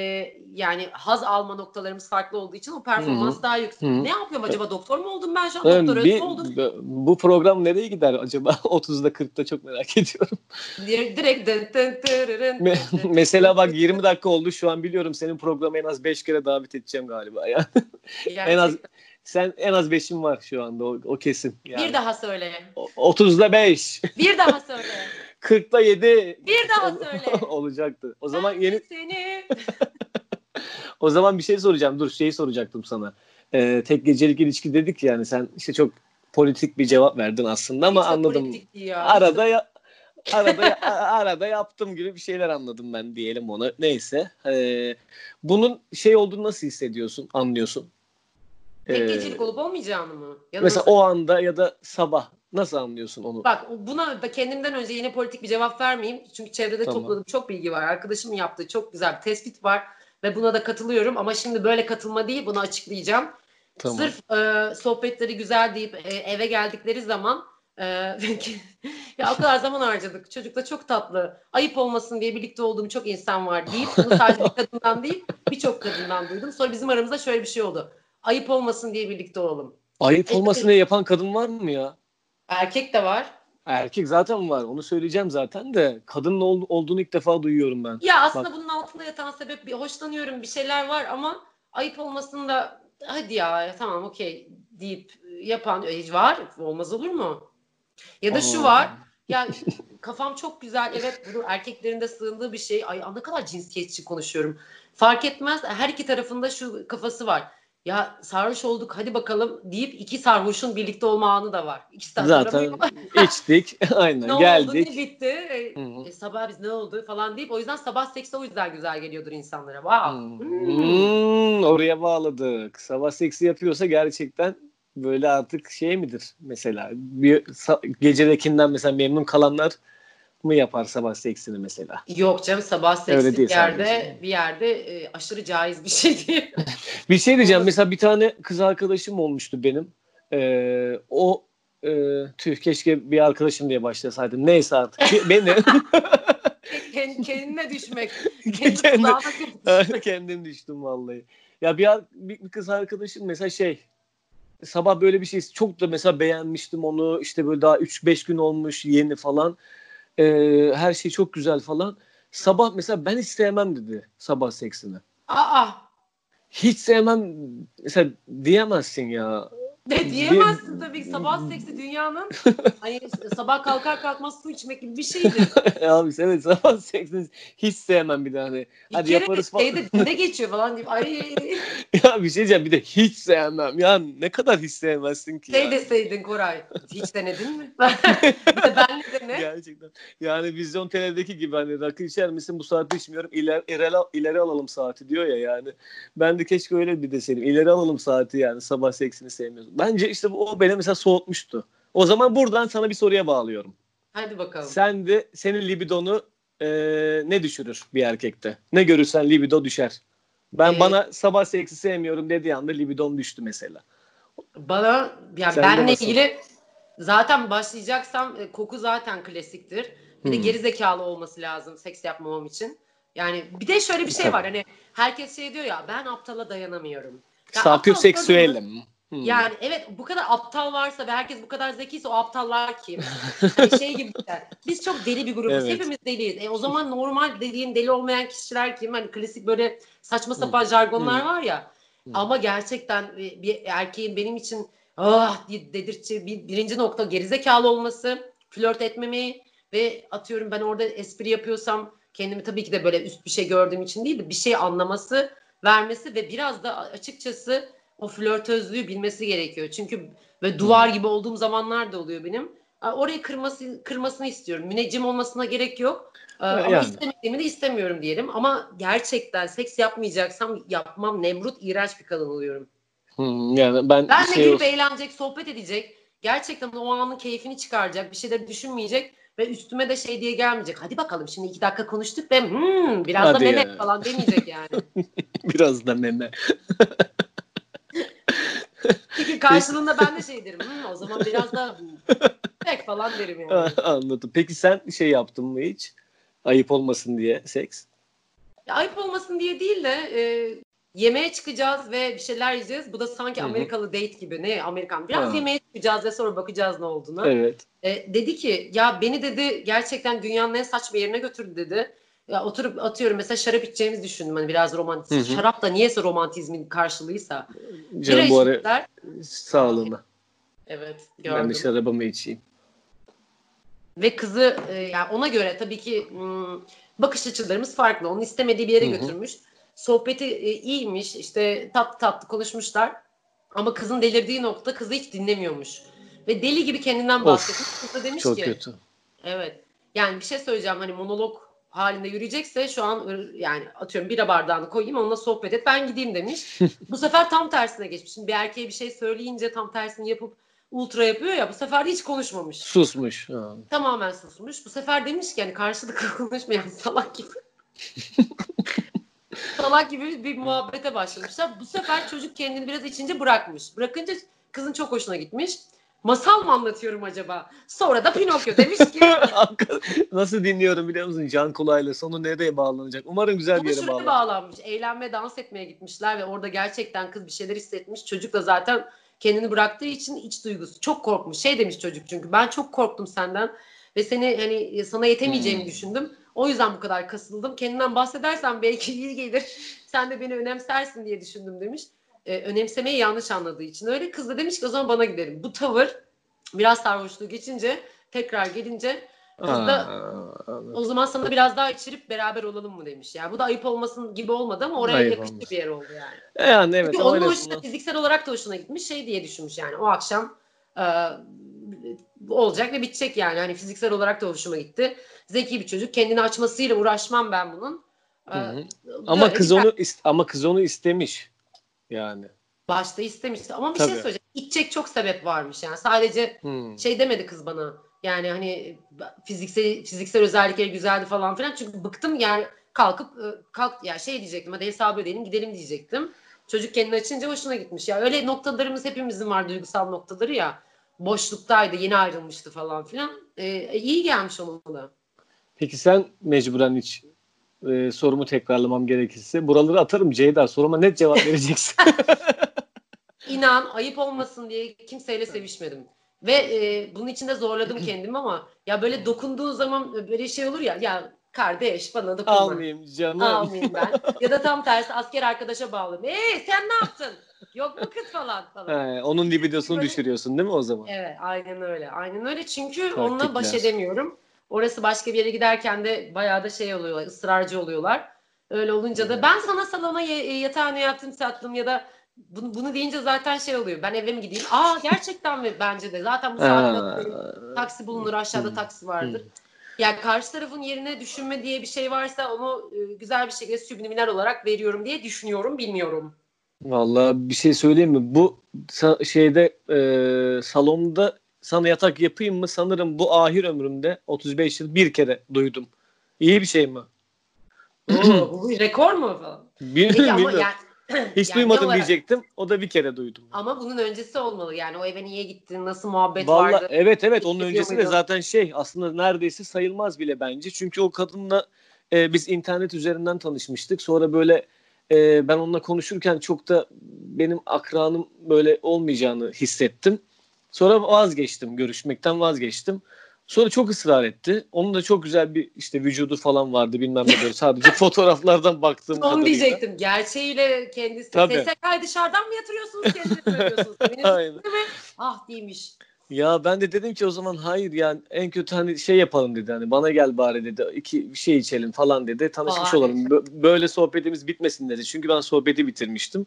Speaker 2: yani haz alma noktalarımız farklı olduğu için o performans
Speaker 1: Hı hı.
Speaker 2: daha yüksek.
Speaker 1: Hı hı.
Speaker 2: Ne yapıyorum acaba? Doktor mu oldum ben şu an?
Speaker 1: Evet,
Speaker 2: Doktor
Speaker 1: bir-
Speaker 2: oldum.
Speaker 1: bu program nereye gider acaba? (laughs) 30'da 40'ta çok merak ediyorum.
Speaker 2: Di- Direkt dın dın dın. (laughs)
Speaker 1: Mesela bak 20 dakika oldu şu an biliyorum senin programı en az 5 kere davet edeceğim galiba ya. en az. Sen en az 5'in var şu anda o, o kesin. Yani.
Speaker 2: Bir daha söyle.
Speaker 1: O- 30'da 5,
Speaker 2: Bir daha (laughs) söyle.
Speaker 1: 40'da 7
Speaker 2: Bir daha söyle. (laughs)
Speaker 1: olacaktı. O zaman
Speaker 2: Ben
Speaker 1: yeni
Speaker 2: seni (laughs)
Speaker 1: O zaman bir şey soracağım. Dur şeyi soracaktım sana. Ee, tek gecelik ilişki dedik yani sen işte çok politik bir cevap verdin aslında ama
Speaker 2: Hiç
Speaker 1: anladım. Arada ya, arada arada yaptım gibi bir şeyler anladım ben diyelim ona. Neyse. Ee, bunun şey olduğunu nasıl hissediyorsun? Anlıyorsun?
Speaker 2: Tek
Speaker 1: Ee,
Speaker 2: gecelik olup olmayacağını mı? Ya
Speaker 1: mesela
Speaker 2: nasıl?
Speaker 1: o anda ya da sabah nasıl anlıyorsun onu?
Speaker 2: Bak buna da kendimden önce yine politik bir cevap vermeyeyim. Çünkü çevrede
Speaker 1: Tamam.
Speaker 2: topladığım çok bilgi var. Arkadaşımın yaptığı çok güzel bir tespit var. Ve buna da katılıyorum. Ama şimdi böyle katılma değil bunu açıklayacağım.
Speaker 1: Tamam.
Speaker 2: Sırf e, sohbetleri güzel deyip e, eve geldikleri zaman e, (laughs) ya o kadar zaman harcadık. Çocuk da çok tatlı. Ayıp olmasın diye birlikte olduğum çok insan var deyip bunu sadece bir (laughs) kadından değil birçok kadından duydum. Sonra bizim aramızda şöyle bir şey oldu. Ayıp olmasın diye birlikte olalım.
Speaker 1: Ayıp olmasın diye yapan kadın var mı ya?
Speaker 2: Erkek de var.
Speaker 1: Erkek zaten var. Onu söyleyeceğim zaten de kadının ol- olduğunu ilk defa duyuyorum ben.
Speaker 2: Ya aslında bunun altında yatan sebep bir hoşlanıyorum bir şeyler var ama ayıp olmasın da hadi ya tamam okey deyip yapan e, var. Olmaz olur mu? Ya da şu
Speaker 1: Aa.
Speaker 2: var. Ya (laughs) kafam çok güzel. Evet bunu erkeklerin de sığındığı bir şey. Ay ne kadar cinsiyetçi konuşuyorum. Fark etmez. Her iki tarafında şu kafası var. Ya sarhoş olduk hadi bakalım deyip iki sarhoşun birlikte olma anı da var. İkisi de
Speaker 1: Zaten (laughs) içtik. (laughs) Aynen
Speaker 2: ne
Speaker 1: geldik.
Speaker 2: oldu ne bitti. E, e, sabah biz ne oldu falan deyip o yüzden sabah seksi o yüzden güzel geliyordur insanlara. Wow.
Speaker 1: Hmm,
Speaker 2: Hmm.
Speaker 1: oraya bağladık. Sabah seksi yapıyorsa gerçekten böyle artık şey midir mesela? Bir gecedekinden mesela memnun kalanlar mı yapar sabah seksini mesela?
Speaker 2: Yok canım sabah seksi bir yerde
Speaker 1: sadece.
Speaker 2: bir yerde e, aşırı caiz bir şey değil. (laughs)
Speaker 1: Bir şey diyeceğim. Mesela bir tane kız arkadaşım olmuştu benim. Ee, o e, tüh keşke bir arkadaşım diye başlasaydım. Neyse artık. Beni (laughs) (laughs)
Speaker 2: Kend- kendine düşmek.
Speaker 1: Kendi-
Speaker 2: Kendi kulağına düşmek.
Speaker 1: kendim düştüm vallahi. Ya bir, bir kız arkadaşım mesela şey sabah böyle bir şey çok da mesela beğenmiştim onu işte böyle daha 3-5 gün olmuş yeni falan. Ee, her şey çok güzel falan. Sabah mesela ben hiç sevmem dedi sabah seksini.
Speaker 2: Aa
Speaker 1: Hiç sevmem mesela diyemezsin ya.
Speaker 2: De diyemezsin tabii ki sabah (laughs) seksi dünyanın (laughs) hani sabah kalkar kalkmaz su içmek gibi bir şeydir. (laughs)
Speaker 1: Abi evet sabah seksini hiç sevmem bir de hani.
Speaker 2: Bir
Speaker 1: Hadi
Speaker 2: kere
Speaker 1: yaparız falan.
Speaker 2: şeyde dinde geçiyor falan deyip ay
Speaker 1: ya bir şey diyeceğim bir de hiç sevmem. Ya ne kadar hiç sevmezsin ki
Speaker 2: şey
Speaker 1: ya.
Speaker 2: deseydin Koray. Hiç denedin mi? bir de ben ne?
Speaker 1: Gerçekten. Yani vizyon TV'deki gibi hani rakı içer misin bu saatte içmiyorum ileri, ileri, ileri alalım saati diyor ya yani. Ben de keşke öyle bir deseydim. İleri alalım saati yani sabah seksini sevmiyorsun. Bence işte bu o beni mesela soğutmuştu. O zaman buradan sana bir soruya bağlıyorum.
Speaker 2: Hadi bakalım.
Speaker 1: Sen de senin libidonu e, ne düşürür bir erkekte? Ne görürsen libido düşer. Ben
Speaker 2: Ee,
Speaker 1: bana sabah seksi sevmiyorum dediği anda libidom düştü mesela.
Speaker 2: Bana yani
Speaker 1: Sen de
Speaker 2: benle
Speaker 1: nasıl?
Speaker 2: ilgili zaten başlayacaksam e, koku zaten klasiktir. Bir de
Speaker 1: Hmm.
Speaker 2: geri zekalı olması lazım seks yapmamam için. Yani bir de şöyle bir şey var hani herkes şey diyor ya ben aptala dayanamıyorum. Ya
Speaker 1: Sapyoseksüelim. Hmm.
Speaker 2: Yani evet bu kadar aptal varsa ve herkes bu kadar zekiyse o aptallar kim? (laughs) Hani şey gibi de, biz çok deli bir grubuz.
Speaker 1: Evet.
Speaker 2: Hepimiz deliyiz. E, o zaman normal dediğin deli olmayan kişiler kim? Hani klasik böyle saçma sapan jargonlar
Speaker 1: Hı.
Speaker 2: var ya.
Speaker 1: Hı.
Speaker 2: Ama gerçekten bir, bir erkeğin benim için ah diye dedirtici bir, birinci nokta gerizekalı olması, flört etmemeyi ve atıyorum ben orada espri yapıyorsam kendimi tabii ki de böyle üst bir şey gördüğüm için değil de bir şey anlaması, vermesi ve biraz da açıkçası o flörtözlüğü bilmesi gerekiyor. Çünkü ve duvar gibi olduğum zamanlar da oluyor benim. Orayı kırması kırmasını istiyorum. Müneccim olmasına gerek yok. Ee, Ama
Speaker 1: Yani.
Speaker 2: istemediğimi de istemiyorum diyelim. Ama gerçekten seks yapmayacaksam yapmam. Nemrut iğrenç bir kadın oluyorum.
Speaker 1: Hmm, yani ben
Speaker 2: Ben de
Speaker 1: şey
Speaker 2: gülüp
Speaker 1: olsun-
Speaker 2: eğlenecek, sohbet edecek. Gerçekten o anın keyfini çıkaracak. Bir şeyler düşünmeyecek. Ve üstüme de şey diye gelmeyecek. Hadi bakalım şimdi iki dakika konuştuk ve hmm, biraz
Speaker 1: Hadi
Speaker 2: da meme
Speaker 1: ya.
Speaker 2: falan demeyecek yani. (laughs)
Speaker 1: biraz da meme. (laughs)
Speaker 2: Çünkü karşılığında ben de şey derim. "Hmm, o zaman biraz daha pek falan derim yani. (laughs)
Speaker 1: Anladım. Peki sen şey yaptın mı hiç? Ayıp olmasın diye seks.
Speaker 2: Ya ayıp olmasın diye değil de e, yemeğe çıkacağız ve bir şeyler yiyeceğiz. Bu da sanki
Speaker 1: Hı hı.
Speaker 2: Amerikalı date gibi. Ne Amerikan? Biraz
Speaker 1: Ha.
Speaker 2: yemeğe çıkacağız ve sonra bakacağız ne olduğunu.
Speaker 1: Evet.
Speaker 2: E, dedi ki ya beni dedi gerçekten dünyanın en saçma yerine götürdü dedi. Ya oturup atıyorum mesela şarap içeceğimizi düşündüm hani biraz romantizm.
Speaker 1: Hı hı.
Speaker 2: Şarap da niyeyse romantizmin karşılığıysa.
Speaker 1: Canım bu ara
Speaker 2: içmişler.
Speaker 1: sağlığına.
Speaker 2: Evet
Speaker 1: Ben
Speaker 2: gördüm.
Speaker 1: de şarabımı içeyim.
Speaker 2: Ve kızı e, yani ona göre tabii ki hmm, bakış açılarımız farklı. Onun istemediği bir yere
Speaker 1: Hı hı.
Speaker 2: götürmüş. Sohbeti e, iyiymiş. işte tatlı tatlı konuşmuşlar. Ama kızın delirdiği nokta kızı hiç dinlemiyormuş. Ve deli gibi kendinden
Speaker 1: Of,
Speaker 2: bahsetmiş. Kız da demiş
Speaker 1: Çok
Speaker 2: ki
Speaker 1: kötü.
Speaker 2: evet. Yani bir şey söyleyeceğim hani monolog halinde yürüyecekse şu an ır- yani atıyorum bira bardağını koyayım onunla sohbet et ben gideyim demiş. (laughs) bu sefer tam tersine geçmiş. Şimdi bir erkeğe bir şey söyleyince tam tersini yapıp ultra yapıyor ya bu sefer hiç konuşmamış.
Speaker 1: Susmuş. Ha.
Speaker 2: Tamamen susmuş. Bu sefer demiş ki yani karşılıklı (laughs) konuşmayan salak gibi. (laughs) salak gibi bir muhabbete başlamışlar. Bu sefer çocuk kendini biraz içince bırakmış. Bırakınca kızın çok hoşuna gitmiş. Masal mı anlatıyorum acaba? Sonra da Pinokyo demiş ki (laughs)
Speaker 1: Nasıl dinliyorum biliyor musun? Can kulağıyla sonu nereye bağlanacak? Umarım güzel bir yere bağlanır.
Speaker 2: bağlanmış. Eğlenme, dans etmeye gitmişler ve orada gerçekten kız bir şeyler hissetmiş. Çocuk da zaten kendini bıraktığı için iç duygusu. Çok korkmuş. Şey demiş çocuk çünkü ben çok korktum senden ve seni hani sana yetemeyeceğimi
Speaker 1: Hmm.
Speaker 2: düşündüm. O yüzden bu kadar kasıldım. Kendinden bahsedersen belki iyi gelir. (laughs) Sen de beni önemsersin diye düşündüm demiş. Ee, önemsemeyi yanlış anladığı için öyle. Kız da demiş ki o zaman bana gidelim. Bu tavır biraz sarhoşluğu geçince tekrar gelince kız da
Speaker 1: Aa,
Speaker 2: o zaman sana biraz daha içirip beraber olalım mı demiş. Yani bu da ayıp olmasın gibi olmadı ama oraya
Speaker 1: Ayıp
Speaker 2: yakıştı
Speaker 1: olmaz.
Speaker 2: bir yer oldu yani.
Speaker 1: yani evet
Speaker 2: Çünkü onun
Speaker 1: en
Speaker 2: hoşuna fiziksel olarak da hoşuna gitmiş şey diye düşünmüş yani o akşam e, olacak ve bitecek yani. Hani fiziksel olarak da hoşuma gitti. Zeki bir çocuk. Kendini açmasıyla uğraşmam ben bunun. E,
Speaker 1: Hı hı.
Speaker 2: böyle
Speaker 1: Ama
Speaker 2: bir
Speaker 1: kız onu (laughs) ist- ama kız onu istemiş. Yani.
Speaker 2: başta istemişti. Ama bir
Speaker 1: Tabii.
Speaker 2: şey söyleyeceğim. İçecek çok sebep varmış yani. Sadece
Speaker 1: Hmm.
Speaker 2: şey demedi kız bana. Yani hani fiziksel fiziksel özellikleri güzeldi falan filan. Çünkü bıktım yani kalkıp e, kalk ya şey diyecektim. Hadi hesabı ödeyelim gidelim diyecektim. Çocuk kendini açınca hoşuna gitmiş. Ya öyle noktalarımız hepimizin var duygusal noktaları ya. Boşluktaydı, yeni ayrılmıştı falan filan. E, iyi gelmiş da.
Speaker 1: Peki sen mecburen hiç e, sorumu tekrarlamam gerekirse buraları atarım Ceyda soruma net cevap (laughs) vereceksin.
Speaker 2: İnan ayıp olmasın diye kimseyle sevişmedim. Ve e, bunun için de zorladım (clears throat) kendimi ama ya böyle dokunduğun zaman böyle şey olur ya ya kardeş bana dokunma.
Speaker 1: Almayayım canım.
Speaker 2: Almayayım ben. (laughs) ya da tam tersi asker arkadaşa bağlı. Ee sen ne yaptın? Yok mu kız falan falan.
Speaker 1: He, onun libidosunu
Speaker 2: Böyle-
Speaker 1: düşürüyorsun değil mi o zaman?
Speaker 2: Evet aynen öyle. Aynen öyle çünkü
Speaker 1: Taktikler.
Speaker 2: onunla baş edemiyorum. Orası başka bir yere giderken de bayağı da şey oluyorlar, ısrarcı oluyorlar. Öyle olunca da ben sana salona ye- yatağını yaptım sattım ya da bunu, bunu deyince zaten şey oluyor. Ben eve mi gideyim? Aa gerçekten mi? Bence de. Zaten bu saatte taksi bulunur aşağıda
Speaker 1: Hı.
Speaker 2: taksi vardır. Yani karşı tarafın yerine düşünme diye bir şey varsa onu e, güzel bir şekilde subliminal olarak veriyorum diye düşünüyorum, bilmiyorum.
Speaker 1: Vallahi bir şey söyleyeyim mi? Bu şeyde e, salonda sana yatak yapayım mı sanırım bu ahir ömrümde 35 yıl bir kere duydum. İyi bir şey mi?
Speaker 2: Oo, (clears throat) bu bir rekor mu falan?
Speaker 1: Bilmiyorum,
Speaker 2: Peki ama yani, (clears throat)
Speaker 1: Hiç
Speaker 2: yani
Speaker 1: duymadım
Speaker 2: olarak-
Speaker 1: diyecektim. O da bir kere duydum.
Speaker 2: Ama bunun öncesi olmalı. Yani o eve niye gittin? Nasıl muhabbet
Speaker 1: Vallahi
Speaker 2: vardı?
Speaker 1: evet evet onun öncesi de zaten şey aslında neredeyse sayılmaz bile bence. Çünkü o kadınla e, biz internet üzerinden tanışmıştık. Sonra böyle e, ben onunla konuşurken çok da benim akranım böyle olmayacağını hissettim. Sonra vazgeçtim görüşmekten vazgeçtim. Sonra çok ısrar etti. Onun da çok güzel bir işte vücudu falan vardı bilmem ne böyle sadece (laughs) fotoğraflardan baktığım
Speaker 2: Onu
Speaker 1: kadarıyla.
Speaker 2: diyecektim. Gerçeğiyle kendisi.
Speaker 1: Tabii.
Speaker 2: SSK'yı dışarıdan mı yatırıyorsunuz? Kendiniz? (laughs) Benim
Speaker 1: Aynen.
Speaker 2: Ah değilmiş.
Speaker 1: Ya ben de dedim ki o zaman hayır yani en kötü hani şey yapalım dedi hani bana gel bari dedi iki bir şey içelim falan dedi tanışmış
Speaker 2: Vay.
Speaker 1: olalım Bö- böyle sohbetimiz bitmesin dedi çünkü ben sohbeti bitirmiştim.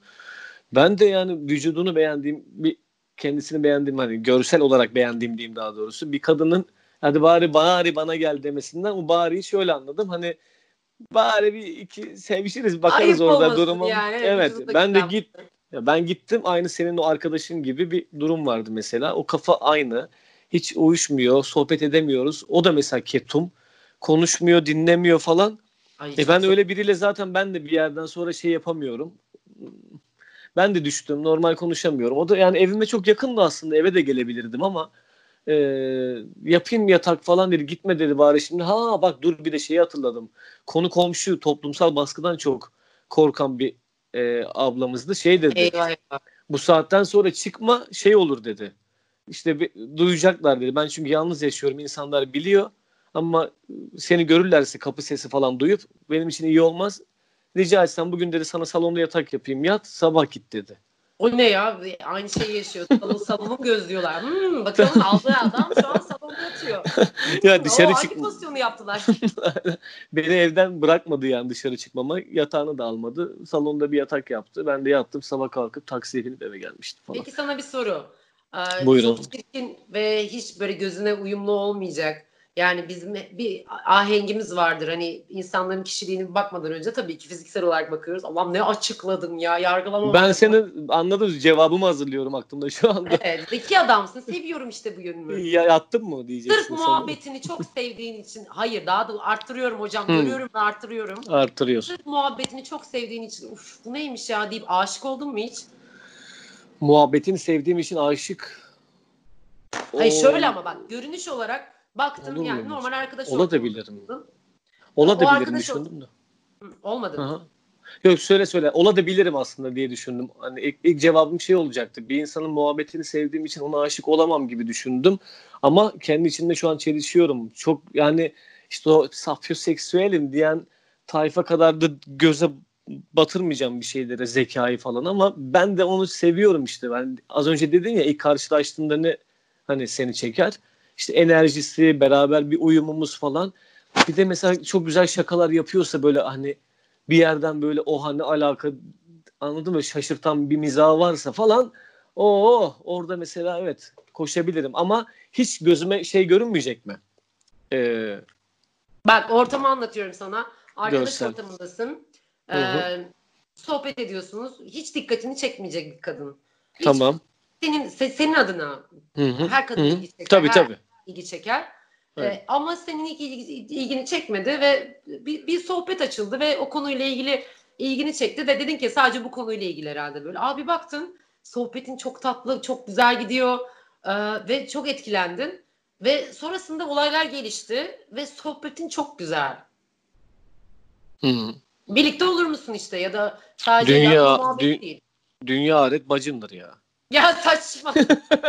Speaker 1: Ben de yani vücudunu beğendiğim bir kendisini beğendiğim hani görsel olarak beğendiğim diyeyim daha doğrusu bir kadının hadi bari bari bana gel demesinden o bariyi şöyle anladım hani bari bir iki sevişiriz bakarız
Speaker 2: Ayıp
Speaker 1: orada duruma.
Speaker 2: yani.
Speaker 1: Evet ben de git ya ben gittim aynı senin o arkadaşın gibi bir durum vardı mesela. O kafa aynı. Hiç uyuşmuyor, sohbet edemiyoruz. O da mesela ketum. Konuşmuyor, dinlemiyor falan.
Speaker 2: Ay,
Speaker 1: E ben öyle biriyle zaten ben de bir yerden sonra şey yapamıyorum. Ben de düştüm. Normal konuşamıyorum. O da yani evime çok yakındı aslında. Eve de gelebilirdim ama e, yapayım yatak falan dedi. Gitme dedi bari şimdi. Ha bak dur bir de şeyi hatırladım. Konu komşu toplumsal baskıdan çok korkan bir e, ablamızdı. Şey dedi
Speaker 2: Eyvah eyvah.
Speaker 1: bu saatten sonra çıkma şey olur dedi. İşte bir, duyacaklar dedi. Ben çünkü yalnız yaşıyorum. insanlar biliyor. Ama seni görürlerse kapı sesi falan duyup benim için iyi olmaz. Rica etsem bugün dedi sana salonda yatak yapayım yat sabah git dedi.
Speaker 2: O ne ya? Aynı şeyi yaşıyor. Salon, salonu gözlüyorlar. Hmm, bakalım aldığı adam şu an salonda yatıyor. (laughs)
Speaker 1: ya dışarı
Speaker 2: o hangi
Speaker 1: çık
Speaker 2: pozisyonu yaptılar? (laughs)
Speaker 1: beni evden bırakmadı yani dışarı çıkmama. Yatağını da almadı. Salonda bir yatak yaptı. Ben de yattım sabah kalkıp taksiye binip eve gelmişti falan.
Speaker 2: Peki sana bir soru. Ee,
Speaker 1: Buyurun.
Speaker 2: Çok çirkin ve hiç böyle gözüne uyumlu olmayacak. Yani bizim bir ahengimiz vardır. Hani insanların kişiliğine bakmadan önce tabii ki fiziksel olarak bakıyoruz. Allah'ım ne açıkladım ya yargılama.
Speaker 1: Ben seni anladım cevabımı hazırlıyorum aklımda şu anda.
Speaker 2: Evet, zeki adamsın. Seviyorum işte bu yönünü. (laughs)
Speaker 1: Ya yattın mı diyeceksin.
Speaker 2: Sırf muhabbetini çok sevdiğin için. Hayır daha da arttırıyorum hocam.
Speaker 1: Hmm.
Speaker 2: Görüyorum ve arttırıyorum.
Speaker 1: Artırıyorsun.
Speaker 2: Sırf muhabbetini çok sevdiğin için. Uf bu neymiş ya deyip aşık oldun mu hiç?
Speaker 1: Muhabbetini sevdiğim için aşık.
Speaker 2: Hayır
Speaker 1: Oo,
Speaker 2: şöyle ama bak görünüş olarak baktım
Speaker 1: Olur
Speaker 2: yani normal arkadaş
Speaker 1: Olabilirim.
Speaker 2: ortamındasın.
Speaker 1: Ola
Speaker 2: O
Speaker 1: da bilirim düşündüm de.
Speaker 2: Olmadı.
Speaker 1: Aha. Yok söyle söyle. Ola da bilirim aslında diye düşündüm. Hani ilk, ilk cevabım şey olacaktı. Bir insanın muhabbetini sevdiğim için ona aşık olamam gibi düşündüm. Ama kendi içimde şu an çelişiyorum. Çok yani işte o sapyoseksüelim diyen tayfa kadar da göze batırmayacağım bir şeylere zekayı falan ama ben de onu seviyorum işte. Ben az önce dedin ya ilk karşılaştığında ne hani seni çeker? İşte enerjisi, beraber bir uyumumuz falan. Bir de mesela çok güzel şakalar yapıyorsa böyle hani bir yerden böyle o hani alaka anladın mı şaşırtan bir mizah varsa falan o orada mesela evet koşabilirim ama hiç gözüme şey görünmeyecek mi? Ee,
Speaker 2: Bak ortamı anlatıyorum sana. Arkadaş
Speaker 1: Görsel.
Speaker 2: ortamındasın. Ee, sohbet ediyorsunuz. Hiç dikkatini çekmeyecek bir kadın. Hiç
Speaker 1: tamam.
Speaker 2: Senin se- senin adına
Speaker 1: Hı hı.
Speaker 2: her kadın
Speaker 1: Hı hı.
Speaker 2: ilgi çeker.
Speaker 1: Tabii
Speaker 2: her
Speaker 1: tabii.
Speaker 2: ilgi çeker.
Speaker 1: Evet.
Speaker 2: Ee, ama senin ilgi, ilgini çekmedi ve bir, bir sohbet açıldı ve o konuyla ilgili ilgini çekti ve dedin ki sadece bu konuyla ilgili herhalde böyle. Abi baktın sohbetin çok tatlı, çok güzel gidiyor ee, ve çok etkilendin ve sonrasında olaylar gelişti ve sohbetin çok güzel.
Speaker 1: Hı hı.
Speaker 2: Birlikte olur musun işte ya da sadece
Speaker 1: Dünya- dü-
Speaker 2: değil.
Speaker 1: Dünya aret bacımdır ya.
Speaker 2: Ya saçma.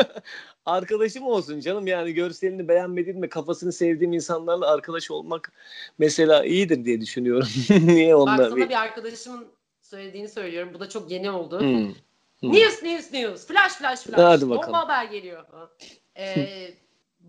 Speaker 2: (laughs)
Speaker 1: Arkadaşım olsun canım yani görselini beğenmediğim ve kafasını sevdiğim insanlarla arkadaş olmak mesela iyidir diye düşünüyorum. (laughs) Niye
Speaker 2: Bak
Speaker 1: onlar
Speaker 2: sana bir arkadaşımın söylediğini söylüyorum. Bu da çok yeni oldu.
Speaker 1: Hı. Hı. (laughs)
Speaker 2: News news news. Flash flash flash.
Speaker 1: Hadi bakalım.
Speaker 2: Bomba haber geliyor. Ee,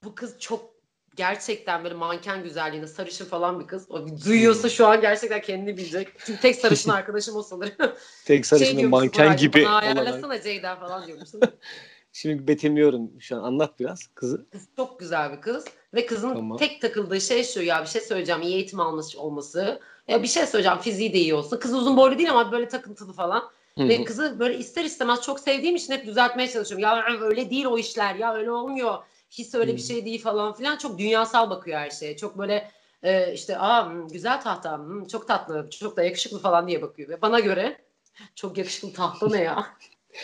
Speaker 2: bu kız çok gerçekten böyle manken güzelliğinde sarışın falan bir kız. O duyuyorsa şu an gerçekten kendini bilecek. Çünkü tek sarışın (laughs) arkadaşım o sanırım.
Speaker 1: Tek
Speaker 2: Şey diyormuşsun,
Speaker 1: manken
Speaker 2: Buracığım,
Speaker 1: gibi
Speaker 2: Bana
Speaker 1: olarak.
Speaker 2: ayarlasana Ceyda falan diyormuşsun. (laughs)
Speaker 1: Şimdi betimliyorum şu an. Anlat biraz kızı.
Speaker 2: Kız çok güzel bir kız. Ve kızın
Speaker 1: Tamam.
Speaker 2: tek takıldığı şey şu ya bir şey söyleyeceğim iyi eğitim almış olması. Ya bir şey söyleyeceğim fiziği de iyi olsun. Kız uzun boylu değil ama böyle takıntılı falan. Ve kızı böyle ister istemez çok sevdiğim için hep düzeltmeye çalışıyorum. Ya öyle değil o işler ya öyle olmuyor. His öyle bir şey değil falan filan. Çok dünyasal bakıyor her şeye. Çok böyle e, işte aa hmm, güzel tahta, hmm, çok tatlı, çok da yakışıklı falan diye bakıyor. Ve bana göre (laughs) çok yakışıklı tahta ne ya?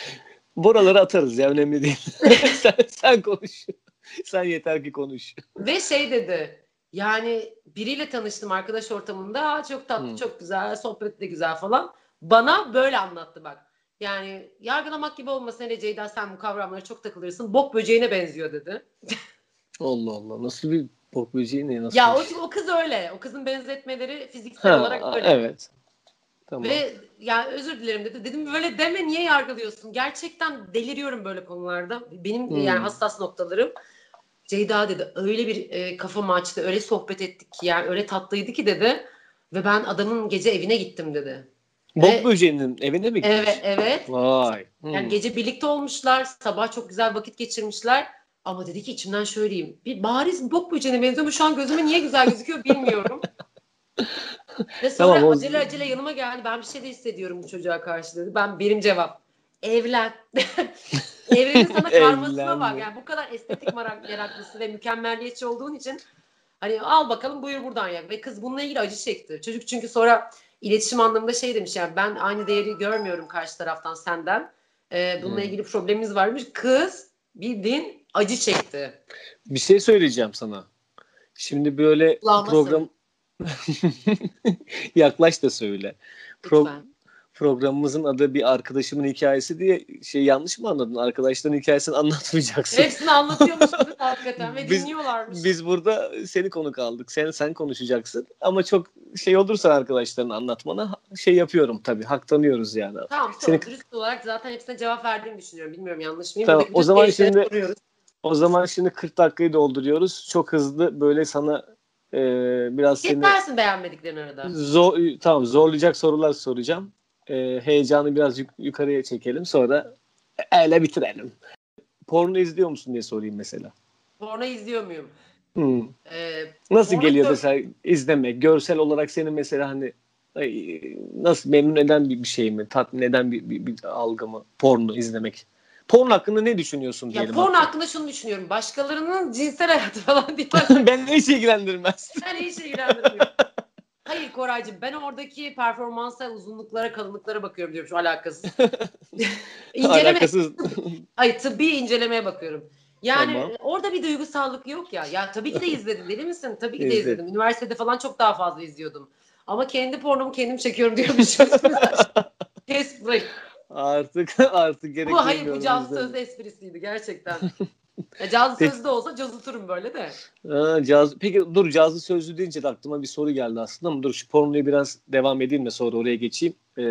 Speaker 2: (laughs)
Speaker 1: Buraları atarız ya önemli değil. (laughs) sen, sen konuş. Sen yeter ki konuş.
Speaker 2: Ve şey dedi. Yani biriyle tanıştım arkadaş ortamında. Aa, çok tatlı,
Speaker 1: Hı.
Speaker 2: çok güzel, sohbet de güzel falan. Bana böyle anlattı bak. Yani yargılamak gibi olmasın hele Ceyda sen bu kavramlara çok takılırsın. Bok böceğine benziyor dedi. (laughs)
Speaker 1: Allah Allah nasıl bir bok böceği ne nasıl?
Speaker 2: Ya o,
Speaker 1: şey?
Speaker 2: o kız öyle. O kızın benzetmeleri fiziksel
Speaker 1: Ha,
Speaker 2: olarak öyle.
Speaker 1: Evet. Tamam.
Speaker 2: Ve ya özür dilerim dedi. Dedim böyle deme niye yargılıyorsun? Gerçekten deliriyorum böyle konularda. Benim
Speaker 1: Hmm.
Speaker 2: yani hassas noktalarım. Ceyda dedi öyle bir e, kafamı açtı. Öyle sohbet ettik ki yani öyle tatlıydı ki dedi. Ve ben adamın gece evine gittim dedi.
Speaker 1: Bok böceğinin evine mi gitmiş?
Speaker 2: Evet evet.
Speaker 1: Vay. Hmm.
Speaker 2: Yani gece birlikte olmuşlar. Sabah çok güzel vakit geçirmişler. Ama dedi ki içimden şöyleyeyim. Bir bariz bok böceğine benziyor ama şu an gözüme niye güzel gözüküyor bilmiyorum. Ve sonra
Speaker 1: Tamam,
Speaker 2: acele acele yanıma geldi. Ben bir şey de hissediyorum bu çocuğa karşı dedi. Ben benim cevap. Evlen. (laughs) Evrenin sana (laughs) karmasına bak. Yani bu kadar estetik merak, meraklısı ve mükemmelliyetçi olduğun için hani al bakalım buyur buradan ya. Ve kız bununla ilgili acı çekti. Çocuk çünkü sonra iletişim anlamında şey demiş yani ben aynı değeri görmüyorum karşı taraftan senden. Ee, bununla
Speaker 1: Hmm.
Speaker 2: ilgili problemimiz varmış. Kız bildiğin acı çekti.
Speaker 1: Bir şey söyleyeceğim sana. Şimdi böyle
Speaker 2: Kulağıma
Speaker 1: program (laughs) yaklaş da söyle. Pro-
Speaker 2: Lütfen.
Speaker 1: Programımızın adı bir arkadaşımın hikayesi diye şey yanlış mı anladın? Arkadaşların hikayesini anlatmayacaksın.
Speaker 2: Hepsini anlatıyormuş gibi (laughs) hakikaten ve
Speaker 1: Biz-
Speaker 2: dinliyorlarmış.
Speaker 1: Biz burada seni konuk aldık. Sen sen konuşacaksın. Ama çok şey olursa arkadaşların anlatmana şey yapıyorum tabii. Hak tanıyoruz yani.
Speaker 2: Tamam
Speaker 1: Seni-
Speaker 2: dürüst olarak zaten hepsine cevap verdiğimi düşünüyorum. Bilmiyorum yanlış mıyım?
Speaker 1: Tamam, o zaman şimdi-
Speaker 2: soruyoruz.
Speaker 1: O zaman şimdi 40 dakikayı dolduruyoruz. Çok hızlı böyle sana e, biraz seni
Speaker 2: Yetersin beğenmediklerin arada.
Speaker 1: zor, tamam zorlayacak sorular soracağım. E, heyecanı biraz yuk- yukarıya çekelim. Sonra öyle bitirelim. Porno izliyor musun diye sorayım mesela.
Speaker 2: Porno izliyor muyum?
Speaker 1: Hmm.
Speaker 2: Ee,
Speaker 1: Nasıl geliyor
Speaker 2: gör-
Speaker 1: mesela izlemek? Görsel olarak seni mesela hani ay, nasıl memnun eden bir, bir şey mi? Tatmin eden bir, bir, bir algı mı? Porno izlemek. Porno hakkında ne düşünüyorsun
Speaker 2: ya
Speaker 1: diyelim.
Speaker 2: porno
Speaker 1: hatta.
Speaker 2: hakkında şunu düşünüyorum. Başkalarının cinsel hayatı falan (laughs) değil.
Speaker 1: ben hiç ilgilendirmez.
Speaker 2: Ben hiç ilgilendirmiyor. (laughs) Hayır Koraycığım ben oradaki performansa, uzunluklara, kalınlıklara bakıyorum diyorum şu alakasız. (laughs) İnceleme,
Speaker 1: Alakasız. (laughs)
Speaker 2: hayır tıbbi incelemeye bakıyorum. Yani
Speaker 1: Tamam.
Speaker 2: orada bir duygusallık yok ya. Ya tabii ki de izledim deli misin? Tabii ki de
Speaker 1: İzledim.
Speaker 2: izledim. Üniversitede falan çok daha fazla izliyordum. Ama kendi pornomu kendim çekiyorum diyormuşum. (laughs) Kes bırak.
Speaker 1: artık artık gerek
Speaker 2: Bu hayır bu
Speaker 1: izlemeye.
Speaker 2: sözlü esprisiydi gerçekten. Ya caz
Speaker 1: Peki.
Speaker 2: sözlü olsa cazıtırım böyle de.
Speaker 1: Ha, caz... Peki dur cazlı sözlü deyince de aklıma bir soru geldi aslında ama dur şu pornoyu biraz devam edeyim de sonra oraya geçeyim. Ee,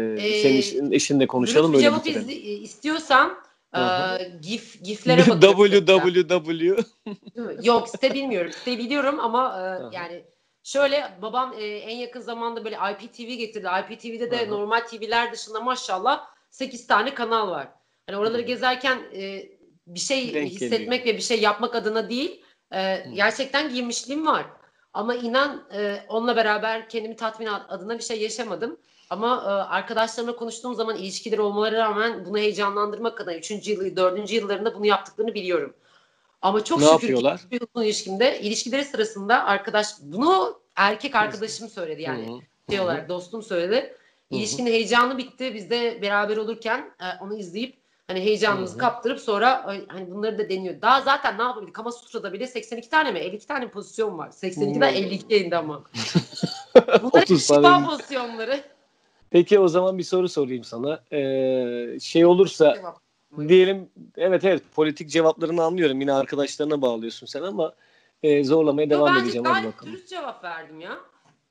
Speaker 1: senin eşin, eşinle konuşalım öyle
Speaker 2: cevap izli- istiyorsan
Speaker 1: Hı hı.
Speaker 2: e, gif, giflere (laughs) bakıyorum.
Speaker 1: www.
Speaker 2: Yok site bilmiyorum. Site biliyorum ama e, yani şöyle babam e, en yakın zamanda böyle IPTV getirdi. IPTV'de de
Speaker 1: Aha.
Speaker 2: normal TV'ler dışında maşallah 8 tane kanal var. Hani oraları gezerken e, bir şey
Speaker 1: Denk
Speaker 2: hissetmek ve bir şey yapmak adına değil e, gerçekten giymişliğim var. Ama inan e, onunla beraber kendimi tatmin adına bir şey yaşamadım. Ama e, arkadaşlarımla konuştuğum zaman ilişkileri olmaları rağmen bunu heyecanlandırmak adına 3. yılı, 4. yıllarında bunu yaptıklarını biliyorum. Ama çok
Speaker 1: Ne
Speaker 2: şükür
Speaker 1: yapıyorlar?
Speaker 2: ki uzun ilişkimde ilişkileri sırasında arkadaş bunu erkek arkadaşım söyledi yani şey olarak dostum söyledi. İlişkinin heyecanı bitti. Biz de beraber olurken e, onu izleyip hani heyecanımızı kaptırıp sonra hani bunları da deniyor. Daha zaten ne yapabilir? Kama Sutra'da bile 82 tane mi? 52 tane pozisyon var. 82'den
Speaker 1: Hı.
Speaker 2: 52 indi ama. Bunlar
Speaker 1: 30
Speaker 2: şifa pozisyonları.
Speaker 1: Peki o zaman bir soru sorayım sana. Ee, şey olursa
Speaker 2: Cevap.
Speaker 1: diyelim evet evet politik cevaplarını anlıyorum. Yine arkadaşlarına bağlıyorsun sen ama e, zorlamaya
Speaker 2: Yo,
Speaker 1: devam
Speaker 2: bence
Speaker 1: edeceğim. Hadi
Speaker 2: gayet dürüst cevap verdim ya.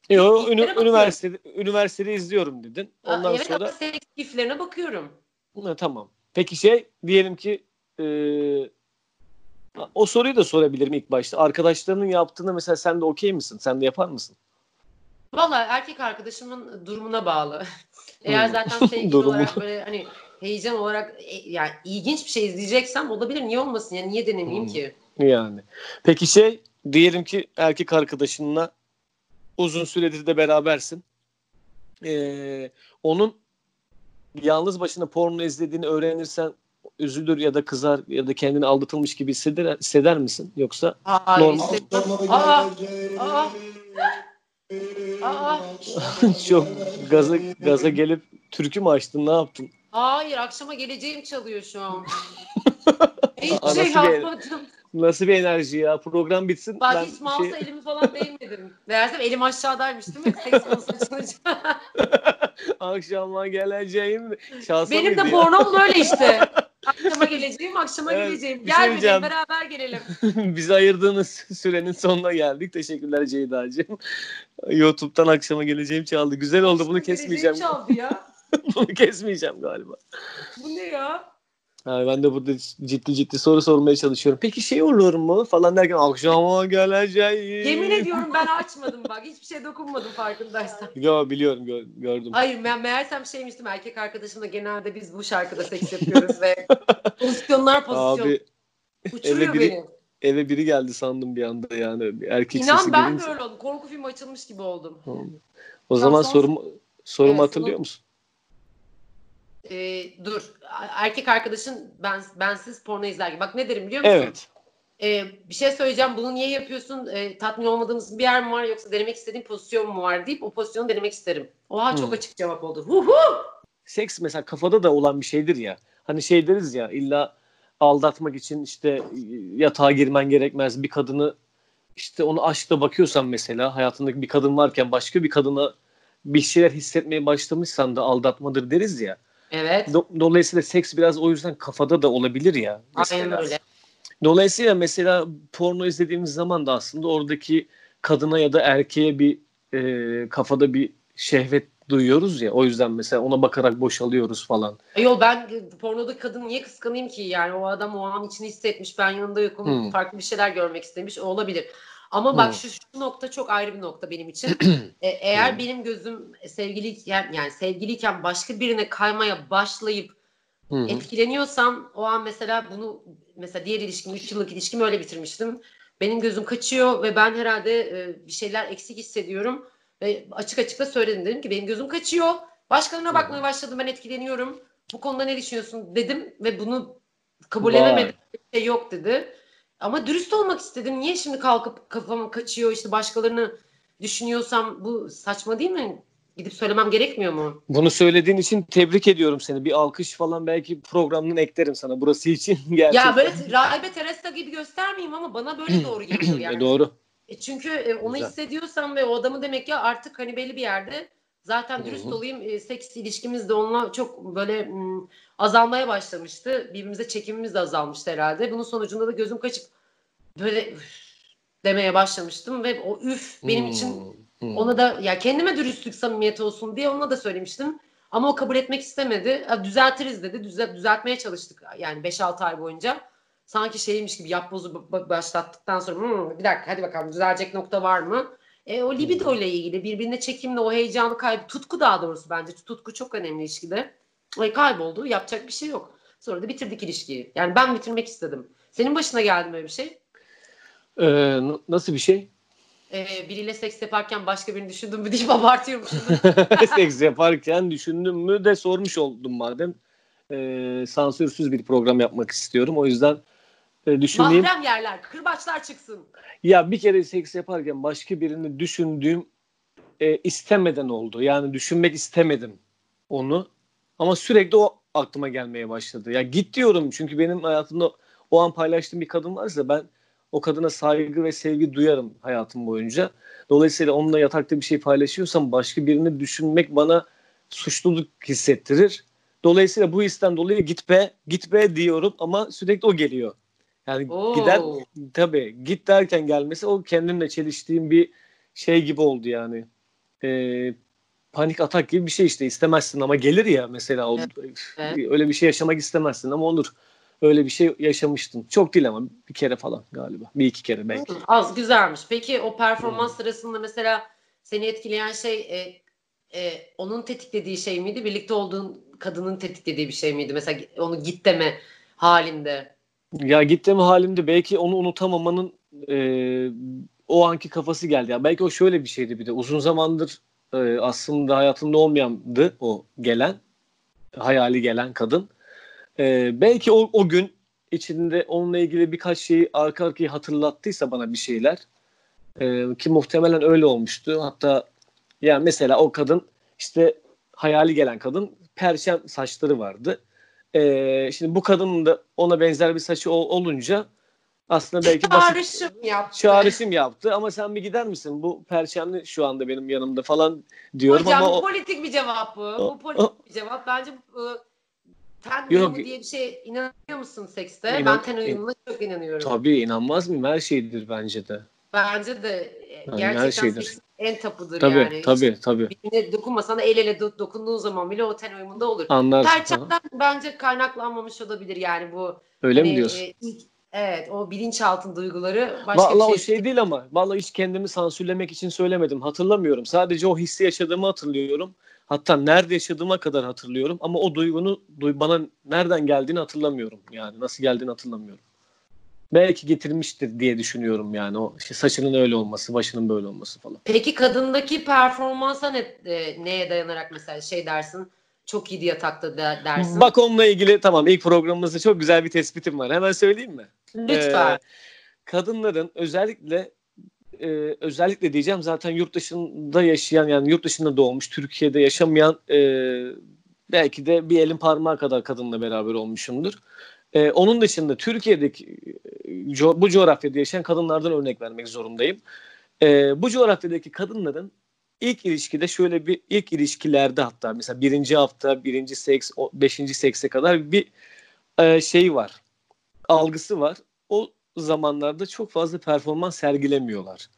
Speaker 1: Yo, ünü, üniversitede, üniversitede izliyorum dedin.
Speaker 2: Aa,
Speaker 1: Ondan
Speaker 2: evet
Speaker 1: sonra
Speaker 2: seks giflerine bakıyorum.
Speaker 1: Ha, tamam. Peki şey diyelim ki e, o soruyu da sorabilirim ilk başta. Arkadaşlarının yaptığını mesela sen de okey misin? Sen de yapar mısın?
Speaker 2: Valla erkek arkadaşımın durumuna bağlı. Eğer
Speaker 1: Hmm.
Speaker 2: zaten (laughs) sevgili olarak böyle hani heyecan olarak e, yani ilginç bir şey izleyeceksem olabilir. Niye olmasın ya? Niye denemeyeyim
Speaker 1: Hmm.
Speaker 2: ki?
Speaker 1: Yani. Peki şey diyelim ki erkek arkadaşınla uzun süredir de berabersin. Ee, onun yalnız başına porno izlediğini öğrenirsen üzülür ya da kızar ya da kendini aldatılmış gibi hisseder, hisseder misin? Yoksa
Speaker 2: Hayır
Speaker 1: Normal.
Speaker 2: Aa, aa, aa. (laughs)
Speaker 1: çok gaza gaza gelip türkü mü açtın ne yaptın?
Speaker 2: Hayır akşama geleceğim çalıyor şu an.
Speaker 1: Aa, (laughs)
Speaker 2: Hiçbir şey yapmadım.
Speaker 1: Nasıl bir enerji ya? Program bitsin.
Speaker 2: Bak
Speaker 1: ben
Speaker 2: hiç mouse'a
Speaker 1: şey-
Speaker 2: elimi falan değmedim. (laughs) Meğersem elim aşağıdaymış değil mi? Seks (laughs)
Speaker 1: akşama geleceğim. Çalsa
Speaker 2: Benim de pornom böyle işte. (laughs) Akşama geleceğim, akşama
Speaker 1: Evet,
Speaker 2: geleceğim.
Speaker 1: bir şey
Speaker 2: Gel
Speaker 1: diyeceğim.
Speaker 2: beraber gelelim.
Speaker 1: Bize ayırdığınız sürenin sonuna geldik. Teşekkürler Ceyda'cığım. YouTube'dan akşama geleceğim çaldı. Güzel oldu. Bunu
Speaker 2: Akşama
Speaker 1: kesmeyeceğim.
Speaker 2: geleceğim çaldı ya.
Speaker 1: Bunu kesmeyeceğim galiba.
Speaker 2: Bu ne ya?
Speaker 1: Ha, ben de burada ciddi ciddi soru sormaya çalışıyorum. Peki şey olur mu falan derken akşama geleceğim.
Speaker 2: Yemin ediyorum ben açmadım bak. Hiçbir şey dokunmadım farkındaysan.
Speaker 1: Yo, biliyorum gö- gördüm.
Speaker 2: Hayır ben meğersem şeymiştim erkek arkadaşımla genelde biz bu şarkıda seks yapıyoruz ve (laughs) pozisyonlar pozisyon
Speaker 1: Abi
Speaker 2: uçuruyor
Speaker 1: eve biri-
Speaker 2: beni.
Speaker 1: eve biri geldi sandım bir anda yani. Bir erkek
Speaker 2: İnan
Speaker 1: sesi
Speaker 2: ben
Speaker 1: gelince.
Speaker 2: de öyle oldum. Korku filmi açılmış gibi oldum.
Speaker 1: O zaman
Speaker 2: son-
Speaker 1: sorumu sorumu
Speaker 2: Evet,
Speaker 1: hatırlıyor
Speaker 2: son-
Speaker 1: musun?
Speaker 2: Ee, dur. Erkek arkadaşın ben bensiz porno izler gibi. Bak ne derim biliyor musun?
Speaker 1: Evet.
Speaker 2: Ee, bir şey söyleyeceğim. Bunu niye yapıyorsun? Ee, tatmin olmadığımız bir yer mi var yoksa denemek istediğin pozisyon mu var deyip o pozisyonu denemek isterim. Oha çok
Speaker 1: Hmm.
Speaker 2: açık cevap oldu. Hu hu!
Speaker 1: Seks mesela kafada da olan bir şeydir ya. Hani şey deriz ya illa aldatmak için işte yatağa girmen gerekmez. Bir kadını işte onu aşkla bakıyorsan mesela hayatındaki bir kadın varken başka bir kadına bir şeyler hissetmeye başlamışsan da aldatmadır deriz ya.
Speaker 2: Evet.
Speaker 1: Do- Dolayısıyla seks biraz o yüzden kafada da olabilir ya.
Speaker 2: Aynen
Speaker 1: Mesela.
Speaker 2: öyle.
Speaker 1: Dolayısıyla mesela porno izlediğimiz zaman da aslında oradaki kadına ya da erkeğe bir e, kafada bir şehvet duyuyoruz ya. O yüzden mesela ona bakarak boşalıyoruz falan.
Speaker 2: Yok ben pornodaki kadını niye kıskanayım ki? Yani o adam o an içini hissetmiş. Ben yanında yokum.
Speaker 1: Hmm.
Speaker 2: Farklı bir şeyler görmek istemiş. O olabilir. Ama bak
Speaker 1: Hmm.
Speaker 2: şu, şu nokta çok ayrı bir nokta benim için. (clears throat) E, eğer
Speaker 1: Hmm.
Speaker 2: benim gözüm sevgiliyken yani sevgiliyken başka birine kaymaya başlayıp
Speaker 1: hı.
Speaker 2: etkileniyorsam o an mesela bunu mesela diğer ilişkim 3 yıllık ilişkimi öyle bitirmiştim. Benim gözüm kaçıyor ve ben herhalde e, bir şeyler eksik hissediyorum ve açık açık da söyledim dedim ki benim gözüm kaçıyor. Başkalarına bakmaya başladım ben etkileniyorum. Bu konuda ne düşünüyorsun dedim ve bunu kabullenemedim. Bir şey yok dedi. Ama dürüst olmak istedim. Niye şimdi kalkıp kafam kaçıyor işte başkalarını düşünüyorsam bu saçma değil mi? Gidip söylemem gerekmiyor mu?
Speaker 1: Bunu söylediğin için tebrik ediyorum seni. Bir alkış falan belki programdan eklerim sana burası için. (laughs) Gerçekten.
Speaker 2: Ya böyle Rahibe Teresa gibi göstermeyeyim ama bana böyle (clears throat) doğru geliyor yani.
Speaker 1: Doğru.
Speaker 2: E çünkü e, onu
Speaker 1: Güzel.
Speaker 2: hissediyorsam ve o adamı demek ki artık hani belli bir yerde zaten dürüst olayım e, seks ilişkimiz de onunla çok böyle m, azalmaya başlamıştı. Birbirimize çekimimiz de azalmıştı herhalde. Bunun sonucunda da gözüm kaçıp böyle üf demeye başlamıştım ve o üf benim için
Speaker 1: Hmm, hmm.
Speaker 2: ona da ya kendime dürüstlük samimiyet olsun diye ona da söylemiştim. Ama o kabul etmek istemedi. Düzeltiriz dedi. Düze- düzeltmeye çalıştık yani 5-6 ay boyunca. Sanki şeymiş gibi yapbozu ba- ba- başlattıktan sonra "Hmm, bir dakika hadi bakalım düzelecek nokta var mı? E, o libido ile ilgili birbirine çekimle o heyecanı kaybı tutku daha doğrusu bence tutku çok önemli ilişkide. E, kayboldu yapacak bir şey yok. Sonra da bitirdik ilişkiyi. Yani ben bitirmek istedim. Senin başına geldi mi öyle bir şey?
Speaker 1: Ee, nasıl bir şey?
Speaker 2: E, biriyle seks yaparken başka birini düşündün mü deyip (laughs) abartıyormuşum. (laughs)
Speaker 1: Seks yaparken düşündüm mü de sormuş oldum madem. Ee, sansürsüz bir program yapmak istiyorum. O yüzden e, düşüneyim.
Speaker 2: Mahrem yerler, kırbaçlar çıksın.
Speaker 1: Ya bir kere seks yaparken başka birini düşündüğüm e, istemeden oldu. Yani düşünmek istemedim onu. Ama sürekli o aklıma gelmeye başladı. Ya git diyorum çünkü benim hayatımda o an paylaştığım bir kadın varsa ben o kadına saygı ve sevgi duyarım hayatım boyunca. Dolayısıyla onunla yatakta bir şey paylaşıyorsam başka birini düşünmek bana suçluluk hissettirir. Dolayısıyla bu histen dolayı git be, git be diyorum ama sürekli o geliyor. Yani
Speaker 2: Oo.
Speaker 1: gider tabii git derken gelmesi o kendimle çeliştiğim bir şey gibi oldu yani. Ee, panik atak gibi bir şey işte istemezsin ama gelir ya mesela o,
Speaker 2: Evet.
Speaker 1: öyle bir şey yaşamak istemezsin ama olur. Öyle bir şey yaşamıştım. Çok değil ama bir kere falan galiba. Bir iki kere belki.
Speaker 2: Hı, Az güzelmiş. Peki o performans sırasında mesela seni etkileyen şey e, e, onun tetiklediği şey miydi? Birlikte olduğun kadının tetiklediği bir şey miydi? Mesela onu git deme halinde.
Speaker 1: Ya gittiğim halimde belki onu unutamamanın e, o anki kafası geldi. Ya belki o şöyle bir şeydi bir de uzun zamandır e, aslında hayatımda olmayandı o gelen hayali gelen kadın. Ee, belki o, o gün içinde onunla ilgili birkaç şeyi arka arkaya hatırlattıysa bana bir şeyler e, ki muhtemelen öyle olmuştu. Hatta yani mesela o kadın işte hayali gelen kadın perşem saçları vardı. E, şimdi bu kadının da ona benzer bir saçı ol, olunca aslında belki basit
Speaker 2: Çağrışım yaptı.
Speaker 1: çağrışım yaptı ama sen bir gider misin? Bu perşemli şu anda benim yanımda falan diyorum
Speaker 2: Hocam
Speaker 1: ama
Speaker 2: bu
Speaker 1: o,
Speaker 2: politik bir cevap bu.
Speaker 1: o-
Speaker 2: Bu politik bir cevap. Bence bu ten
Speaker 1: Yok.
Speaker 2: diye bir şey inanıyor musun sekste?
Speaker 1: İnan-
Speaker 2: ben ten uyumuna çok inanıyorum.
Speaker 1: tabii inanmaz mıyım? Her şeydir bence de.
Speaker 2: Bence de e,
Speaker 1: Yani
Speaker 2: gerçekten
Speaker 1: her şeydir.
Speaker 2: seks en tapudur
Speaker 1: Tabii
Speaker 2: yani.
Speaker 1: tabii tabii.
Speaker 2: Birine dokunmasan da el ele do- dokunduğun zaman bile o ten uyumunda olur.
Speaker 1: Anlarsın. Aha.
Speaker 2: Perçemden bence kaynaklanmamış olabilir yani bu.
Speaker 1: Öyle
Speaker 2: hani,
Speaker 1: mi diyorsun?
Speaker 2: e, ilk- evet o bilinçaltı duyguları başka
Speaker 1: Vallahi
Speaker 2: bir
Speaker 1: o şey değil ama vallahi hiç kendimi sansürlemek için söylemedim. Hatırlamıyorum. Sadece o hissi yaşadığımı hatırlıyorum. Hatta nerede yaşadığıma kadar hatırlıyorum ama o duygunu duy, bana nereden geldiğini hatırlamıyorum. Yani nasıl geldiğini hatırlamıyorum. Belki getirmiştir diye düşünüyorum yani o işte saçının öyle olması, başının böyle olması falan.
Speaker 2: Peki kadındaki performansa ne, e, neye dayanarak mesela şey dersin? Çok iyiydi yatakta de- dersin.
Speaker 1: Bak onunla ilgili tamam ilk programımızda çok güzel bir tespitim var. Hemen söyleyeyim mi?
Speaker 2: Lütfen.
Speaker 1: Ee, kadınların özellikle e, özellikle diyeceğim zaten yurt dışında yaşayan yani yurt dışında doğmuş Türkiye'de yaşamayan e, belki de bir elin parmağı kadar kadınla beraber olmuşumdur. E, onun dışında Türkiye'deki e, co- bu coğrafyada yaşayan kadınlardan örnek vermek zorundayım. E, bu coğrafyadaki kadınların ilk ilişkide şöyle bir ilk ilişkilerde hatta mesela birinci hafta, birinci seks, beşinci sekse kadar bir e, şey var. Algısı var. O zamanlarda çok fazla performans sergilemiyorlar.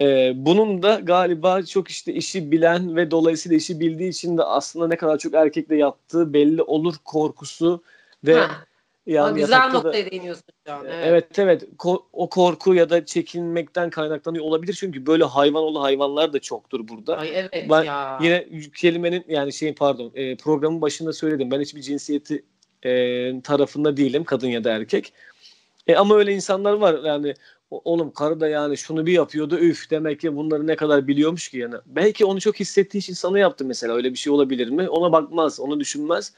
Speaker 1: Ee, bunun da galiba çok işte işi bilen ve dolayısıyla işi bildiği için de aslında ne kadar çok erkekle yattığı belli olur korkusu ve
Speaker 2: Ha,
Speaker 1: yani
Speaker 2: güzel
Speaker 1: yatakta da-
Speaker 2: noktaya değiniyorsun şu an. Evet.
Speaker 1: Evet evet Ko- o korku ya da çekinmekten kaynaklanıyor olabilir çünkü böyle hayvan oğlu hayvanlar da çoktur burada.
Speaker 2: Ay evet
Speaker 1: Ben
Speaker 2: ya.
Speaker 1: Yine kelimenin yani şeyin pardon e, programın başında söyledim ben hiçbir cinsiyeti e, tarafında değilim kadın ya da erkek. E, ama öyle insanlar var yani oğlum karı da yani şunu bir yapıyordu üf demek ki bunları ne kadar biliyormuş ki yani. Belki onu çok hissettiği için sana yaptı mesela öyle bir şey olabilir mi? Ona bakmaz onu düşünmez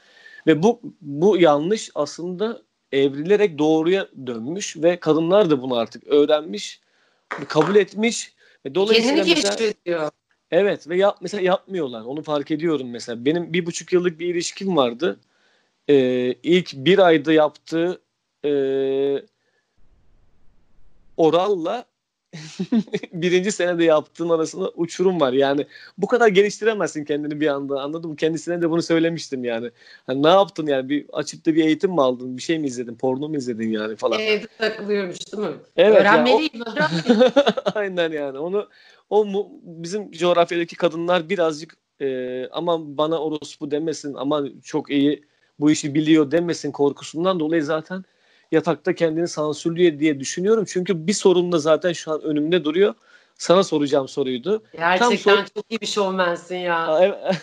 Speaker 1: ve bu bu yanlış aslında evrilerek doğruya dönmüş ve kadınlar da bunu artık öğrenmiş kabul etmiş. Ve dolayısıyla
Speaker 2: Kendini keşfediyor.
Speaker 1: Evet ve yap, mesela yapmıyorlar. Onu fark ediyorum mesela. Benim bir buçuk yıllık bir ilişkim vardı. Ee, ilk bir ayda yaptığı e, oralla (laughs) birinci senede yaptığım arasında uçurum var. Yani bu kadar geliştiremezsin kendini bir anda anladın mı? Kendisine de bunu söylemiştim yani. Hani ne yaptın yani? Bir açıp da bir eğitim mi aldın? Bir şey mi izledin? Porno mu izledin yani falan.
Speaker 2: Evde takılıyormuş değil mi?
Speaker 1: Evet,
Speaker 2: Öğrenmeliyim. öğrenmeliyim. (laughs)
Speaker 1: Aynen yani onu o mu, bizim coğrafyadaki kadınlar birazcık e, aman bana orospu demesin aman çok iyi bu işi biliyor demesin korkusundan dolayı zaten yatakta kendini sansürlüyor diye düşünüyorum. Çünkü bir sorun da zaten şu an önümde duruyor. Sana soracağım soruydu.
Speaker 2: Gerçekten
Speaker 1: sor-
Speaker 2: çok iyi bir şovmensin ya.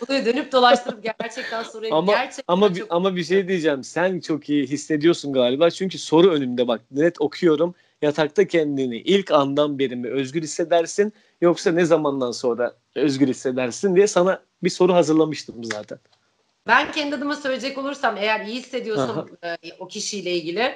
Speaker 2: Bunu dönüp dolaştırıp gerçekten soruya (laughs)
Speaker 1: Ama-
Speaker 2: gerçekten
Speaker 1: Ama bir,
Speaker 2: çok
Speaker 1: ama bir şey diyeceğim. Sen çok iyi hissediyorsun galiba. Çünkü soru önümde bak. Net okuyorum. Yatakta kendini ilk andan beri mi özgür hissedersin yoksa ne zamandan sonra özgür hissedersin diye sana bir soru hazırlamıştım zaten.
Speaker 2: Ben kendi adıma söyleyecek olursam eğer iyi hissediyorsam e, o kişiyle ilgili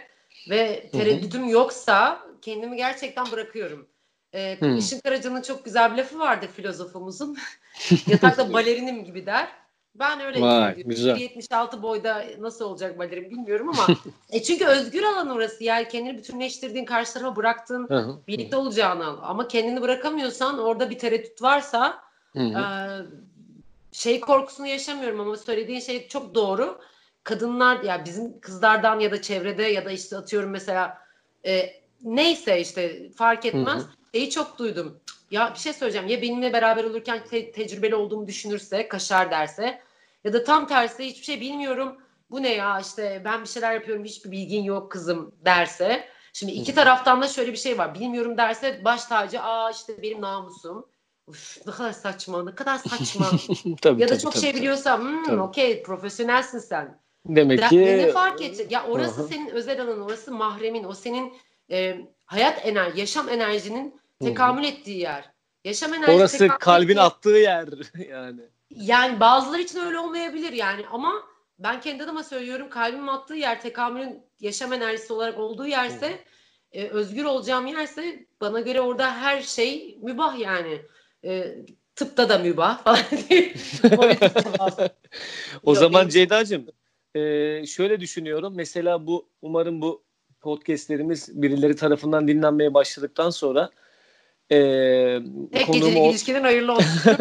Speaker 2: ve tereddütüm yoksa kendimi gerçekten bırakıyorum. E,
Speaker 1: Hı.
Speaker 2: Işın Karaca'nın çok güzel bir lafı vardı filozofumuzun. (laughs) Yatakta balerinim gibi der. Ben öyle
Speaker 1: Vay,
Speaker 2: hissediyorum.
Speaker 1: güzel.
Speaker 2: 1.76 boyda nasıl olacak balerin bilmiyorum ama (laughs) e çünkü özgür alan orası yani kendini bütünleştirdiğin karşı tarafa bıraktığın birlikte olacağını al. Ama kendini bırakamıyorsan orada bir tereddüt varsa ee, şey korkusunu yaşamıyorum ama söylediğin şey çok doğru. Kadınlar ya bizim kızlardan ya da çevrede ya da işte atıyorum mesela e, neyse işte fark etmez.
Speaker 1: Hı
Speaker 2: Şeyi çok duydum. Ya bir şey söyleyeceğim. Ya benimle beraber olurken te- tecrübeli olduğumu düşünürse, kaşar derse ya da tam tersi hiçbir şey bilmiyorum. Bu ne ya işte ben bir şeyler yapıyorum hiçbir bilgin yok kızım derse. Şimdi iki
Speaker 1: Hı.
Speaker 2: taraftan da şöyle bir şey var. Bilmiyorum derse baş tacı aa işte benim namusum. Uf, ne kadar saçma, ne kadar saçma. (laughs)
Speaker 1: tabii,
Speaker 2: ya da
Speaker 1: tabii,
Speaker 2: çok
Speaker 1: tabii,
Speaker 2: şey biliyorsa hmm, okey profesyonelsin sen.
Speaker 1: Demek ki
Speaker 2: ne, fark edecek? Ya orası
Speaker 1: hı.
Speaker 2: senin özel alanın, orası mahremin, o senin e, hayat enerji, yaşam enerjinin
Speaker 1: hı.
Speaker 2: tekamül ettiği yer. Yaşam enerjisi
Speaker 1: orası kalbin
Speaker 2: ettiği-
Speaker 1: attığı yer (laughs) yani.
Speaker 2: Yani bazıları için öyle olmayabilir yani ama ben kendi adıma söylüyorum kalbim attığı yer tekamülün yaşam enerjisi olarak olduğu yerse e, özgür olacağım yerse bana göre orada her şey mübah yani. E, tıpta da mübah falan (laughs) diye. (laughs)
Speaker 1: o Yok, zaman benim... Ceyda'cığım e, şöyle düşünüyorum. Mesela bu umarım bu podcastlerimiz birileri tarafından dinlenmeye başladıktan sonra e,
Speaker 2: Tek gecelik o... ilişkinin hayırlı (laughs) olsun.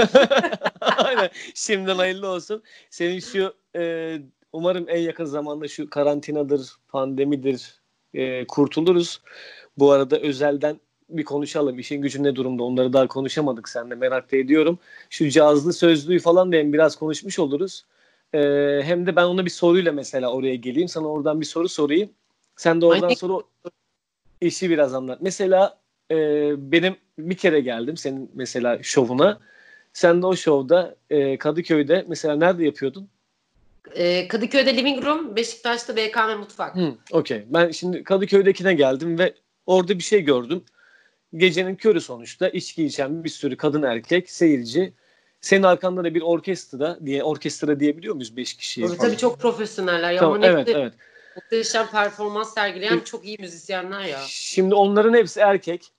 Speaker 1: Aynen. Şimdiden hayırlı olsun. Senin şu e, umarım en yakın zamanda şu karantinadır, pandemidir e, kurtuluruz. Bu arada özelden bir konuşalım. İşin gücün ne durumda onları daha konuşamadık seninle merak da ediyorum. Şu cazlı sözlüğü falan da biraz konuşmuş oluruz. Ee, hem de ben ona bir soruyla mesela oraya geleyim. Sana oradan bir soru sorayım. Sen de oradan Aynen. sonra işi biraz anlat. Mesela e, benim bir kere geldim senin mesela şovuna. Sen de o şovda e, Kadıköy'de mesela nerede yapıyordun?
Speaker 2: E, Kadıköy'de Living Room, Beşiktaş'ta BKM Mutfak.
Speaker 1: Hmm, Okey. Ben şimdi Kadıköy'dekine geldim ve orada bir şey gördüm. Gecenin körü sonuçta içki içen bir sürü kadın erkek seyirci. Senin arkanda da bir orkestra diye orkestra diyebiliyor muyuz 5 kişiye?
Speaker 2: Tabii, tabii çok profesyoneller. Ya tamam, evet, evet. Muhteşem performans sergileyen evet. çok iyi müzisyenler ya.
Speaker 1: Şimdi onların hepsi erkek.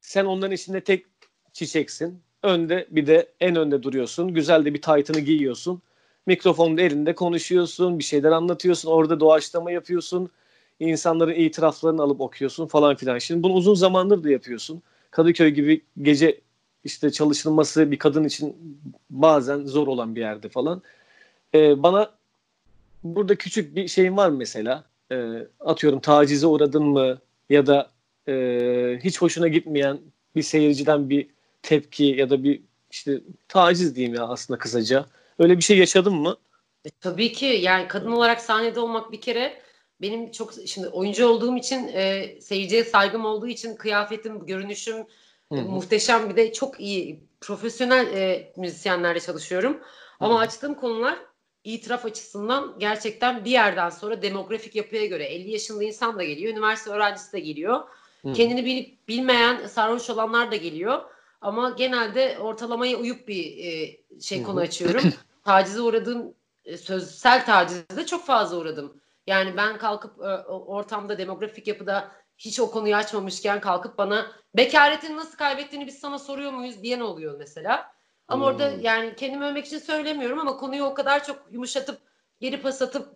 Speaker 1: Sen onların içinde tek çiçeksin. Önde bir de en önde duruyorsun. Güzel de bir taytını giyiyorsun. Mikrofonda elinde konuşuyorsun. Bir şeyler anlatıyorsun. Orada doğaçlama yapıyorsun insanların itiraflarını alıp okuyorsun falan filan. Şimdi bunu uzun zamandır da yapıyorsun. Kadıköy gibi gece işte çalışılması bir kadın için bazen zor olan bir yerde falan. Ee, bana burada küçük bir şeyin var mesela. Ee, atıyorum tacize uğradın mı ya da e, hiç hoşuna gitmeyen bir seyirciden bir tepki ya da bir işte taciz diyeyim ya aslında kısaca. Öyle bir şey yaşadın mı?
Speaker 2: E, tabii ki yani kadın olarak sahnede olmak bir kere benim çok şimdi oyuncu olduğum için e, seyirciye saygım olduğu için kıyafetim, görünüşüm e, muhteşem bir de çok iyi profesyonel e, müzisyenlerle çalışıyorum. Hı-hı. Ama açtığım konular itiraf açısından gerçekten bir yerden sonra demografik yapıya göre 50 yaşında insan da geliyor, üniversite öğrencisi de geliyor. Hı-hı. Kendini bilip bilmeyen sarhoş olanlar da geliyor. Ama genelde ortalamaya uyup bir e, şey Hı-hı. konu açıyorum. (clears throat) Tacize uğradığım e, sözsel tacize çok fazla uğradım. Yani ben kalkıp e, ortamda demografik yapıda hiç o konuyu açmamışken kalkıp bana bekaretini nasıl kaybettiğini biz sana soruyor muyuz diyen oluyor mesela. Ama hmm. orada yani kendimi övmek için söylemiyorum ama konuyu o kadar çok yumuşatıp geri pas atıp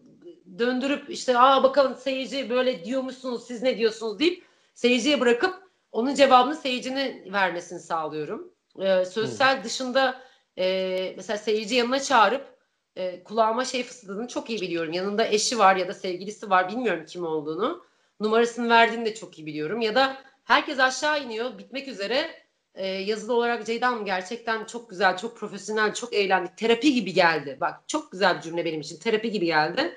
Speaker 2: döndürüp işte aa bakalım seyirci böyle diyormuşsunuz siz ne diyorsunuz deyip seyirciye bırakıp onun cevabını seyircinin vermesini sağlıyorum. Ee, sözsel hmm. dışında e, mesela seyirci yanına çağırıp e, kulağıma şey fısıldadığını çok iyi biliyorum. Yanında eşi var ya da sevgilisi var bilmiyorum kim olduğunu. Numarasını verdiğini de çok iyi biliyorum. Ya da herkes aşağı iniyor bitmek üzere e, yazılı olarak Ceyda Hanım gerçekten çok güzel, çok profesyonel, çok eğlendik. Terapi gibi geldi. Bak çok güzel bir cümle benim için. Terapi gibi geldi.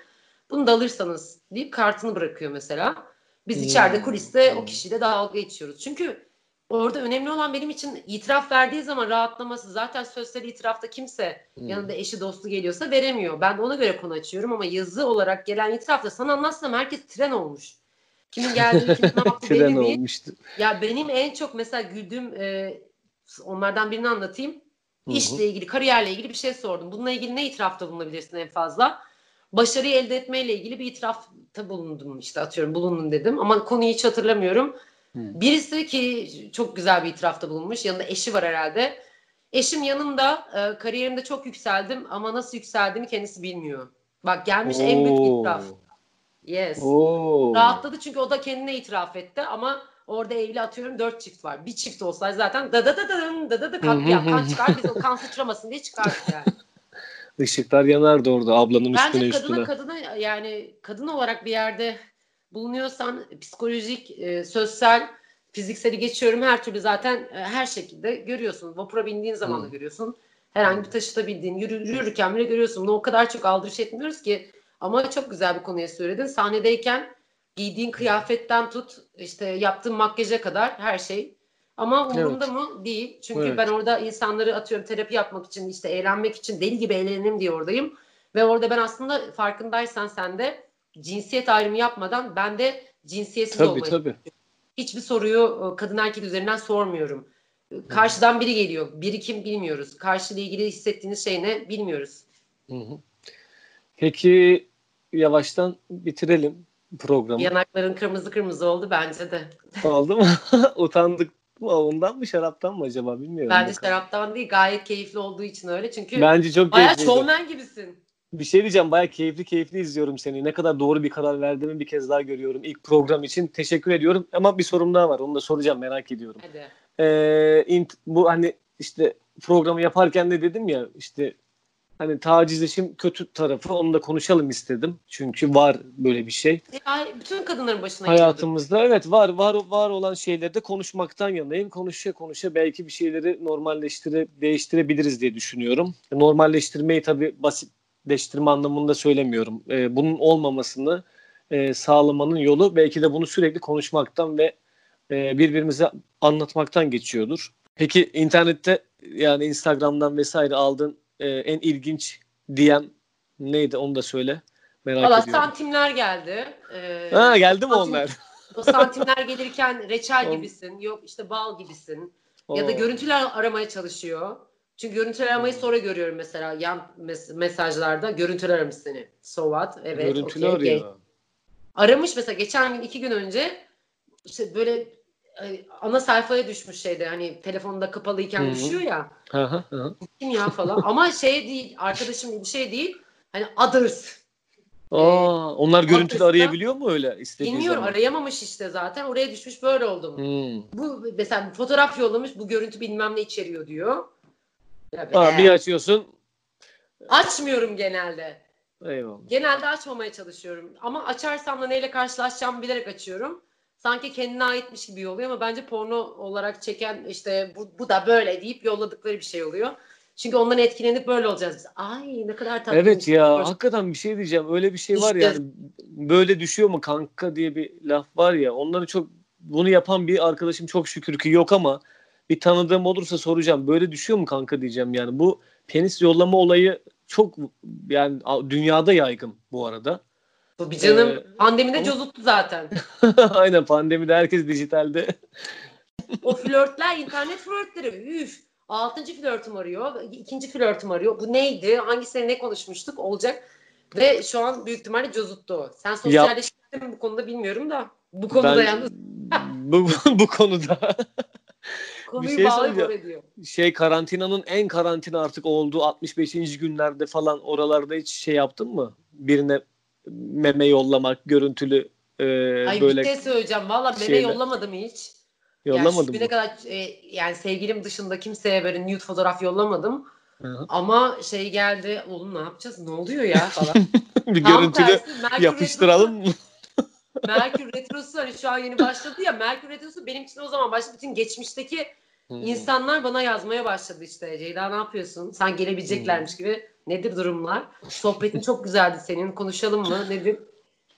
Speaker 2: Bunu da alırsanız deyip kartını bırakıyor mesela. Biz içeride kuliste o kişiyle dalga geçiyoruz. Çünkü orada önemli olan benim için itiraf verdiği zaman rahatlaması. Zaten sözsel itirafta kimse hmm. yanında eşi dostu geliyorsa veremiyor. Ben de ona göre konu açıyorum ama yazı olarak gelen itirafta sana anlatsam herkes tren olmuş. Kimin geldiğini, kimin ne yaptı belli değil. Olmuştu. Ya benim en çok mesela güldüğüm e, onlardan birini anlatayım. Hı-hı. İşle ilgili, kariyerle ilgili bir şey sordum. Bununla ilgili ne itirafta bulunabilirsin en fazla? Başarıyı elde etmeyle ilgili bir itirafta bulundum işte atıyorum bulundum dedim. Ama konuyu hiç hatırlamıyorum. Birisi ki çok güzel bir itirafta bulunmuş. Yanında eşi var herhalde. Eşim yanımda e, kariyerimde çok yükseldim ama nasıl yükseldiğimi kendisi bilmiyor. Bak gelmiş Oo. en büyük itiraf. Yes. Oo. Rahatladı çünkü o da kendine itiraf etti ama orada evli atıyorum dört çift var. Bir çift olsaydı zaten da da da da da da da kalk ya kan çıkar biz o kan sıçramasın diye çıkardık yani. (laughs)
Speaker 1: Işıklar yanardı orada ablanın Bence üstüne
Speaker 2: üstüne.
Speaker 1: Bence
Speaker 2: kadına kadına yani kadın olarak bir yerde bulunuyorsan psikolojik, e, sözsel, fizikseli geçiyorum her türlü zaten e, her şekilde görüyorsun. Vapura bindiğin zaman da görüyorsun. Herhangi bir taşıta bindiğin, yürü, yürürken bile görüyorsun. Bunu o kadar çok aldırış etmiyoruz ki. Ama çok güzel bir konuya söyledin. Sahnedeyken giydiğin kıyafetten tut, işte yaptığın makyaja kadar her şey. Ama umurumda evet. mı? Değil. Çünkü evet. ben orada insanları atıyorum terapi yapmak için, işte eğlenmek için deli gibi eğlenelim diye oradayım. Ve orada ben aslında farkındaysan sen de cinsiyet ayrımı yapmadan ben de cinsiyetsiz tabii, olmayı tabii. Hiçbir soruyu e, kadın erkek üzerinden sormuyorum. Karşıdan biri geliyor. Biri kim bilmiyoruz. Karşıyla ilgili hissettiğiniz şey ne bilmiyoruz. Hı hı.
Speaker 1: Peki yavaştan bitirelim programı.
Speaker 2: Yanakların kırmızı kırmızı oldu bence de.
Speaker 1: Oldu mu? (laughs) Utandık mı? Ondan mı şaraptan mı acaba bilmiyorum.
Speaker 2: Bence
Speaker 1: bakalım.
Speaker 2: şaraptan değil gayet keyifli olduğu için öyle. Çünkü
Speaker 1: Bence çok
Speaker 2: bayağı şovmen gibisin.
Speaker 1: Bir şey diyeceğim bayağı keyifli keyifli izliyorum seni. Ne kadar doğru bir karar verdiğimi bir kez daha görüyorum. İlk program için teşekkür ediyorum. Ama bir sorum daha var. Onu da soracağım merak ediyorum.
Speaker 2: Hadi.
Speaker 1: Ee, int- bu hani işte programı yaparken de dedim ya işte hani tacizleşim kötü tarafı onu da konuşalım istedim. Çünkü var böyle bir şey.
Speaker 2: Ya, bütün kadınların başına.
Speaker 1: Hayatımızda evet var var var olan şeyleri de konuşmaktan yanayım. Konuşa konuşa belki bir şeyleri normalleştire değiştirebiliriz diye düşünüyorum. Normalleştirmeyi tabii basitleştirme anlamında söylemiyorum. Ee, bunun olmamasını e, sağlamanın yolu belki de bunu sürekli konuşmaktan ve e, birbirimize anlatmaktan geçiyordur. Peki internette yani Instagram'dan vesaire aldığın e, en ilginç DM neydi onu da söyle. Merak
Speaker 2: Valla
Speaker 1: ediyorum.
Speaker 2: santimler geldi. Ee,
Speaker 1: Ha geldi mi
Speaker 2: santim-
Speaker 1: onlar?
Speaker 2: O santimler gelirken reçel gibisin. Yok işte bal gibisin. Ya da
Speaker 1: Oo.
Speaker 2: görüntüler aramaya çalışıyor. Çünkü görüntüler aramayı
Speaker 1: Hmm.
Speaker 2: sonra görüyorum mesela yan mes- mesajlarda. Görüntüler aramış seni. So what? Evet.
Speaker 1: Görüntülü
Speaker 2: okey,
Speaker 1: arıyor.
Speaker 2: okey. Aramış mesela geçen gün iki gün önce işte böyle ana sayfaya düşmüş şeyde hani telefonda kapalıyken
Speaker 1: Hı hı.
Speaker 2: düşüyor ya.
Speaker 1: Hı hı hı.
Speaker 2: Kim ya falan. Ama şey değil arkadaşım bir şey değil. Hani others.
Speaker 1: Aa, onlar görüntülü arayabiliyor mu öyle istediği
Speaker 2: Bilmiyorum
Speaker 1: zaman?
Speaker 2: arayamamış işte zaten. Oraya düşmüş böyle oldum.
Speaker 1: Hmm.
Speaker 2: Bu mesela fotoğraf yollamış bu görüntü bilmem ne içeriyor diyor. Be,
Speaker 1: Aa, bir açıyorsun.
Speaker 2: Açmıyorum genelde.
Speaker 1: Eyvallah.
Speaker 2: Genelde açmamaya çalışıyorum. Ama açarsam da neyle karşılaşacağımı bilerek açıyorum. Sanki kendine aitmiş gibi oluyor ama bence porno olarak çeken işte bu, bu da böyle deyip yolladıkları bir şey oluyor. Çünkü ondan etkilenip böyle olacağız biz. Ay ne kadar tatlı.
Speaker 1: Evet ya hakikaten bir şey diyeceğim. Öyle bir şey var
Speaker 2: İşte.
Speaker 1: yani. Böyle düşüyor mu kanka diye bir laf var ya. Onları çok bunu yapan bir arkadaşım çok şükür ki yok ama bir tanıdığım olursa soracağım. Böyle düşüyor mu kanka diyeceğim yani. Bu penis yollama olayı çok yani dünyada yaygın bu arada.
Speaker 2: Bir canım
Speaker 1: Ee,
Speaker 2: pandemide cozuttu zaten. (laughs)
Speaker 1: Aynen pandemide herkes dijitalde.
Speaker 2: O (laughs) flörtler internet flörtleri üf. Altıncı flörtüm arıyor. ikinci flörtüm arıyor. Bu neydi? Hangisine ne konuşmuştuk? Olacak. Ve şu an büyük ihtimalle cozuttu o. Sen sosyalleştin mi bu konuda bilmiyorum da. Bu konuda
Speaker 1: Ben-
Speaker 2: yalnız (laughs)
Speaker 1: bu, bu konuda
Speaker 2: konuyu
Speaker 1: şey soracağım.
Speaker 2: oraya diyor.
Speaker 1: şey karantinanın en karantina artık olduğu 65. günlerde falan oralarda hiç şey yaptın mı? Birine meme yollamak, görüntülü e,
Speaker 2: Ay
Speaker 1: böyle
Speaker 2: bir şey söyleyeceğim. Valla meme
Speaker 1: şeyler.
Speaker 2: yollamadım hiç.
Speaker 1: yollamadım
Speaker 2: yani
Speaker 1: mı?
Speaker 2: kadar e, yani sevgilim dışında kimseye böyle nude fotoğraf yollamadım.
Speaker 1: Hı hı.
Speaker 2: Ama şey geldi. Oğlum ne yapacağız? Ne oluyor ya (laughs) falan.
Speaker 1: bir
Speaker 2: Tam
Speaker 1: görüntülü
Speaker 2: tersi, Merkür
Speaker 1: yapıştıralım mı? (laughs)
Speaker 2: Merkür Retrosu hani şu an yeni başladı ya Merkür Retrosu benim için o zaman başladı. Bütün geçmişteki
Speaker 1: Hmm.
Speaker 2: insanlar bana yazmaya başladı işte. Ceyda ne yapıyorsun? Sen gelebileceklermiş
Speaker 1: Hmm.
Speaker 2: gibi. Nedir durumlar? Sohbetin çok güzeldi senin. Konuşalım mı? Nedir?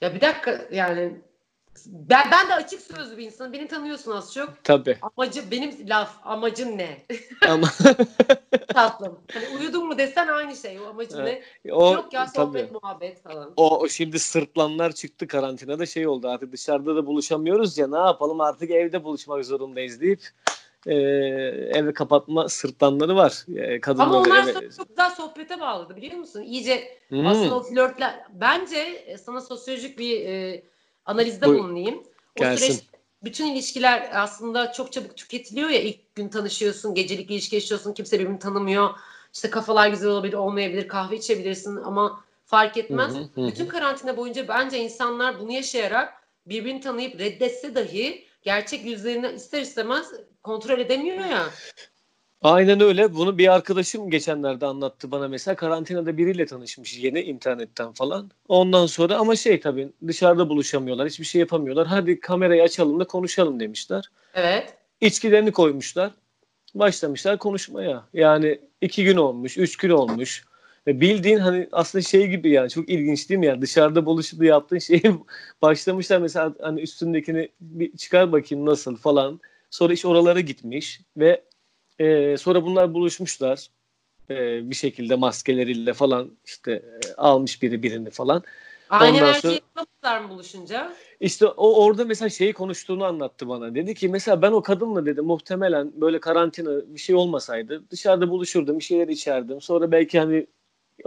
Speaker 2: Ya bir dakika yani ben, ben de açık sözlü bir insanım. Beni tanıyorsun az çok.
Speaker 1: Tabii.
Speaker 2: Amacı benim laf amacın ne?
Speaker 1: Ama (laughs)
Speaker 2: Tatlım. Hani uyudun mu desen aynı şey. O amacın ne?
Speaker 1: o
Speaker 2: Yok ya
Speaker 1: tabii.
Speaker 2: sohbet muhabbet falan.
Speaker 1: O, o şimdi sırtlanlar çıktı karantinada şey oldu artık dışarıda da buluşamıyoruz ya ne yapalım artık evde buluşmak zorundayız deyip e, eve kapatma sırtlanları var. E, kadınları
Speaker 2: Ama onlar
Speaker 1: eve-
Speaker 2: sana çok güzel sohbete bağladı biliyor musun? İyice
Speaker 1: Hmm.
Speaker 2: aslında o flörtler bence e, sana sosyolojik bir e, analizde
Speaker 1: Buyur.
Speaker 2: bulunayım. O
Speaker 1: Gelsin.
Speaker 2: süreç bütün ilişkiler aslında çok çabuk tüketiliyor ya ilk gün tanışıyorsun, gecelik ilişki yaşıyorsun, kimse birbirini tanımıyor. İşte kafalar güzel olabilir, olmayabilir, kahve içebilirsin ama fark etmez.
Speaker 1: Hı, hı hı.
Speaker 2: Bütün karantina boyunca bence insanlar bunu yaşayarak birbirini tanıyıp reddetse dahi gerçek yüzlerini ister istemez kontrol edemiyor ya.
Speaker 1: Aynen öyle. Bunu bir arkadaşım geçenlerde anlattı bana mesela. Karantinada biriyle tanışmış yeni internetten falan. Ondan sonra ama şey tabii dışarıda buluşamıyorlar. Hiçbir şey yapamıyorlar. Hadi kamerayı açalım da konuşalım demişler.
Speaker 2: Evet.
Speaker 1: İçkilerini koymuşlar. Başlamışlar konuşmaya. Yani iki gün olmuş, üç gün olmuş. Bildiğin hani aslında şey gibi yani çok ilginç değil mi yani dışarıda buluşup yaptığın (laughs) şeyi başlamışlar mesela hani üstündekini bir çıkar bakayım nasıl falan. Sonra iş oralara gitmiş ve e, sonra bunlar buluşmuşlar e, bir şekilde maskeleriyle falan işte e, almış biri birini falan.
Speaker 2: Aynen
Speaker 1: Ondan sonra-
Speaker 2: mı buluşunca?
Speaker 1: İşte o orada mesela şeyi konuştuğunu anlattı bana. Dedi ki mesela ben o kadınla dedi muhtemelen böyle karantina bir şey olmasaydı dışarıda buluşurdum bir şeyler içerdim. Sonra belki hani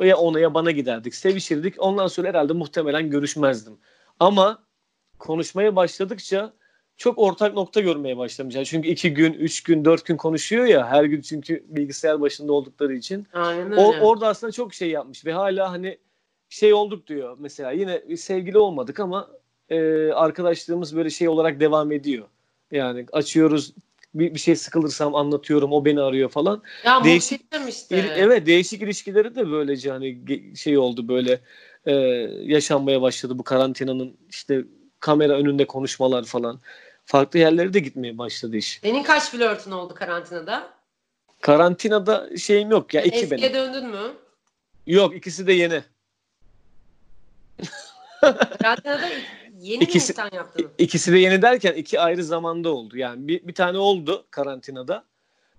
Speaker 1: Ya ona ya bana giderdik. Sevişirdik. Ondan sonra herhalde muhtemelen görüşmezdim. Ama konuşmaya başladıkça çok ortak nokta görmeye başlamış. Yani çünkü iki gün, üç gün, dört gün konuşuyor ya her gün çünkü bilgisayar başında oldukları için.
Speaker 2: Aynen.
Speaker 1: O, orada aslında çok şey yapmış ve hala hani şey olduk diyor mesela yine sevgili olmadık ama e, arkadaşlığımız böyle şey olarak devam ediyor. Yani açıyoruz bir, bir şey sıkılırsam anlatıyorum o beni arıyor falan.
Speaker 2: ya
Speaker 1: değişik-
Speaker 2: işte.
Speaker 1: İl- Evet değişik ilişkileri de böylece hani şey oldu böyle e, yaşanmaya başladı bu karantinanın işte kamera önünde konuşmalar falan. Farklı yerlere de gitmeye başladı iş.
Speaker 2: Senin kaç flörtün oldu karantinada?
Speaker 1: Karantinada şeyim yok ya iki
Speaker 2: Eskiye
Speaker 1: benim.
Speaker 2: döndün mü?
Speaker 1: Yok ikisi de yeni.
Speaker 2: Karantinada yeni
Speaker 1: İkisi-
Speaker 2: mi insan yaptın?
Speaker 1: İkisi de yeni derken iki ayrı zamanda oldu. Yani bir, bir tane oldu karantinada.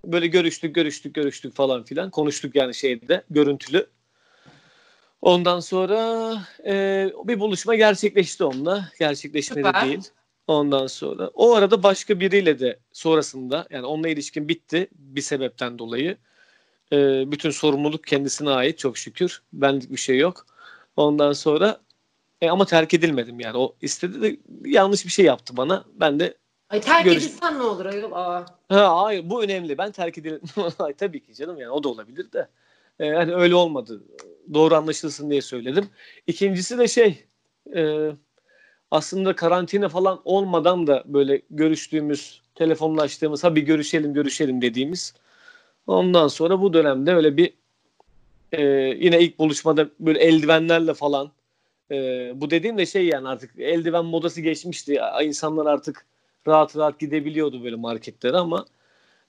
Speaker 1: Böyle görüştük, görüştük, görüştük falan filan. Konuştuk yani şeyde, görüntülü. Ondan sonra e, bir buluşma gerçekleşti onunla. Gerçekleşmedi
Speaker 2: Süper.
Speaker 1: değil. Ondan sonra o arada başka biriyle de sonrasında yani onunla ilişkin bitti bir sebepten dolayı. E, bütün sorumluluk kendisine ait çok şükür. Benlik bir şey yok. Ondan sonra e, ama terk edilmedim yani. O istedi de yanlış bir şey yaptı bana. Ben de
Speaker 2: Ay terk
Speaker 1: Görüş-
Speaker 2: edilsen ne olur ayol? Aa.
Speaker 1: ha hayır bu önemli. Ben terk edildim. (laughs) Ay, Tabii ki canım yani o da olabilir de. E, hani öyle olmadı. Doğru anlaşılsın diye söyledim. İkincisi de şey e, aslında karantina falan olmadan da böyle görüştüğümüz, telefonlaştığımız, ha bir görüşelim görüşelim dediğimiz. Ondan sonra bu dönemde öyle bir e, yine ilk buluşmada böyle eldivenlerle falan e, bu dediğim de şey yani artık eldiven modası geçmişti. İnsanlar artık rahat rahat gidebiliyordu böyle marketlere ama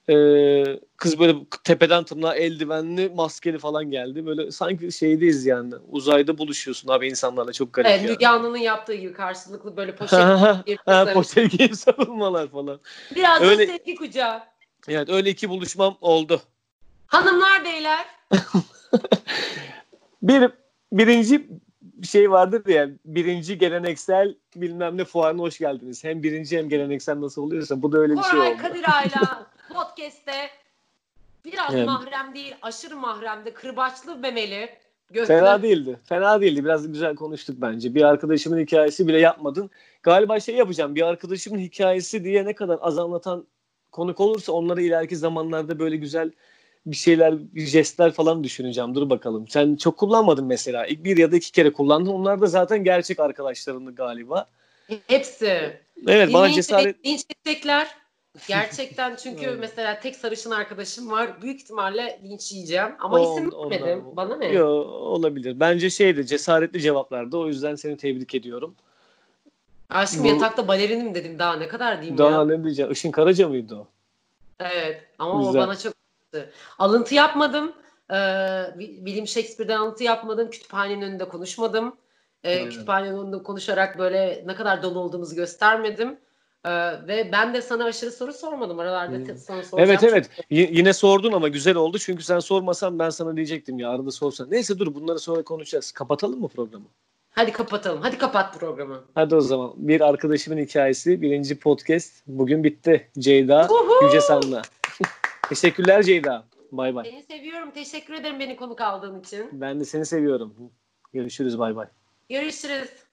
Speaker 1: e, kız böyle tepeden tırnağa eldivenli maskeli falan geldi. Böyle sanki şeydeyiz yani uzayda buluşuyorsun abi insanlarla çok garip
Speaker 2: Evet,
Speaker 1: yani.
Speaker 2: Müge Anlı'nın yaptığı gibi karşılıklı böyle (laughs) poşet birbirimize-
Speaker 1: poşet giyip sarılmalar falan.
Speaker 2: Biraz da
Speaker 1: Öyle-
Speaker 2: sevgi kucağı.
Speaker 1: Evet öyle iki buluşmam oldu.
Speaker 2: Hanımlar beyler (laughs)
Speaker 1: Bir birinci şey vardır ya birinci geleneksel bilmem ne fuarına hoş geldiniz. Hem birinci hem geleneksel nasıl oluyorsa bu da öyle bir şey
Speaker 2: Koray
Speaker 1: oldu.
Speaker 2: Kadir Ayla (laughs) podcast'te biraz
Speaker 1: Evet.
Speaker 2: mahrem değil aşırı mahremde kırbaçlı memeli. Gökmen-
Speaker 1: Fena değildi. Fena değildi. Biraz güzel konuştuk bence. Bir arkadaşımın hikayesi bile yapmadın. Galiba şey yapacağım. Bir arkadaşımın hikayesi diye ne kadar az anlatan konuk olursa onları ileriki zamanlarda böyle güzel bir şeyler, bir jestler falan düşüneceğim. Dur bakalım. Sen çok kullanmadın mesela. İlk bir ya da iki kere kullandın. Onlar da zaten gerçek arkadaşlarındı galiba.
Speaker 2: Hepsi.
Speaker 1: Evet bana cesaret...
Speaker 2: Linç edecekler. Gerçekten (laughs) çünkü
Speaker 1: Evet.
Speaker 2: mesela tek sarışın arkadaşım var. Büyük ihtimalle linç yiyeceğim. Ama
Speaker 1: O-
Speaker 2: isim
Speaker 1: ondan-
Speaker 2: vermedim. Bana ne?
Speaker 1: Yo, olabilir. Bence şeydi cesaretli cevaplardı. O yüzden seni tebrik ediyorum.
Speaker 2: Aşkım
Speaker 1: Bu-
Speaker 2: yatakta balerinim dedim. Daha ne kadar diyeyim
Speaker 1: Daha
Speaker 2: ya.
Speaker 1: ne diyeceğim? Işın Karaca mıydı o?
Speaker 2: Evet ama o
Speaker 1: Güzel.
Speaker 2: bana çok alıntı yapmadım. Ee, William Shakespeare'den alıntı yapmadım. Kütüphanenin önünde konuşmadım. Ee,
Speaker 1: Aynen.
Speaker 2: kütüphanenin önünde konuşarak böyle ne kadar dolu olduğumuzu göstermedim. Ee, ve ben de sana aşırı soru sormadım. Aralarda
Speaker 1: Hmm.
Speaker 2: sana soracağım.
Speaker 1: Evet evet. Y- yine sordun ama güzel oldu. Çünkü sen sormasan ben sana diyecektim ya arada sorsan. Neyse dur bunları sonra konuşacağız. Kapatalım mı programı?
Speaker 2: Hadi kapatalım. Hadi kapat programı.
Speaker 1: Hadi o zaman. Bir arkadaşımın hikayesi. Birinci podcast. Bugün bitti. Ceyda
Speaker 2: Uhu!
Speaker 1: Yüce Sanlı. Teşekkürler Ceyda. Bay bay.
Speaker 2: Seni seviyorum. Teşekkür ederim beni konuk aldığın için.
Speaker 1: Ben de seni seviyorum. Görüşürüz bay bay.
Speaker 2: Görüşürüz.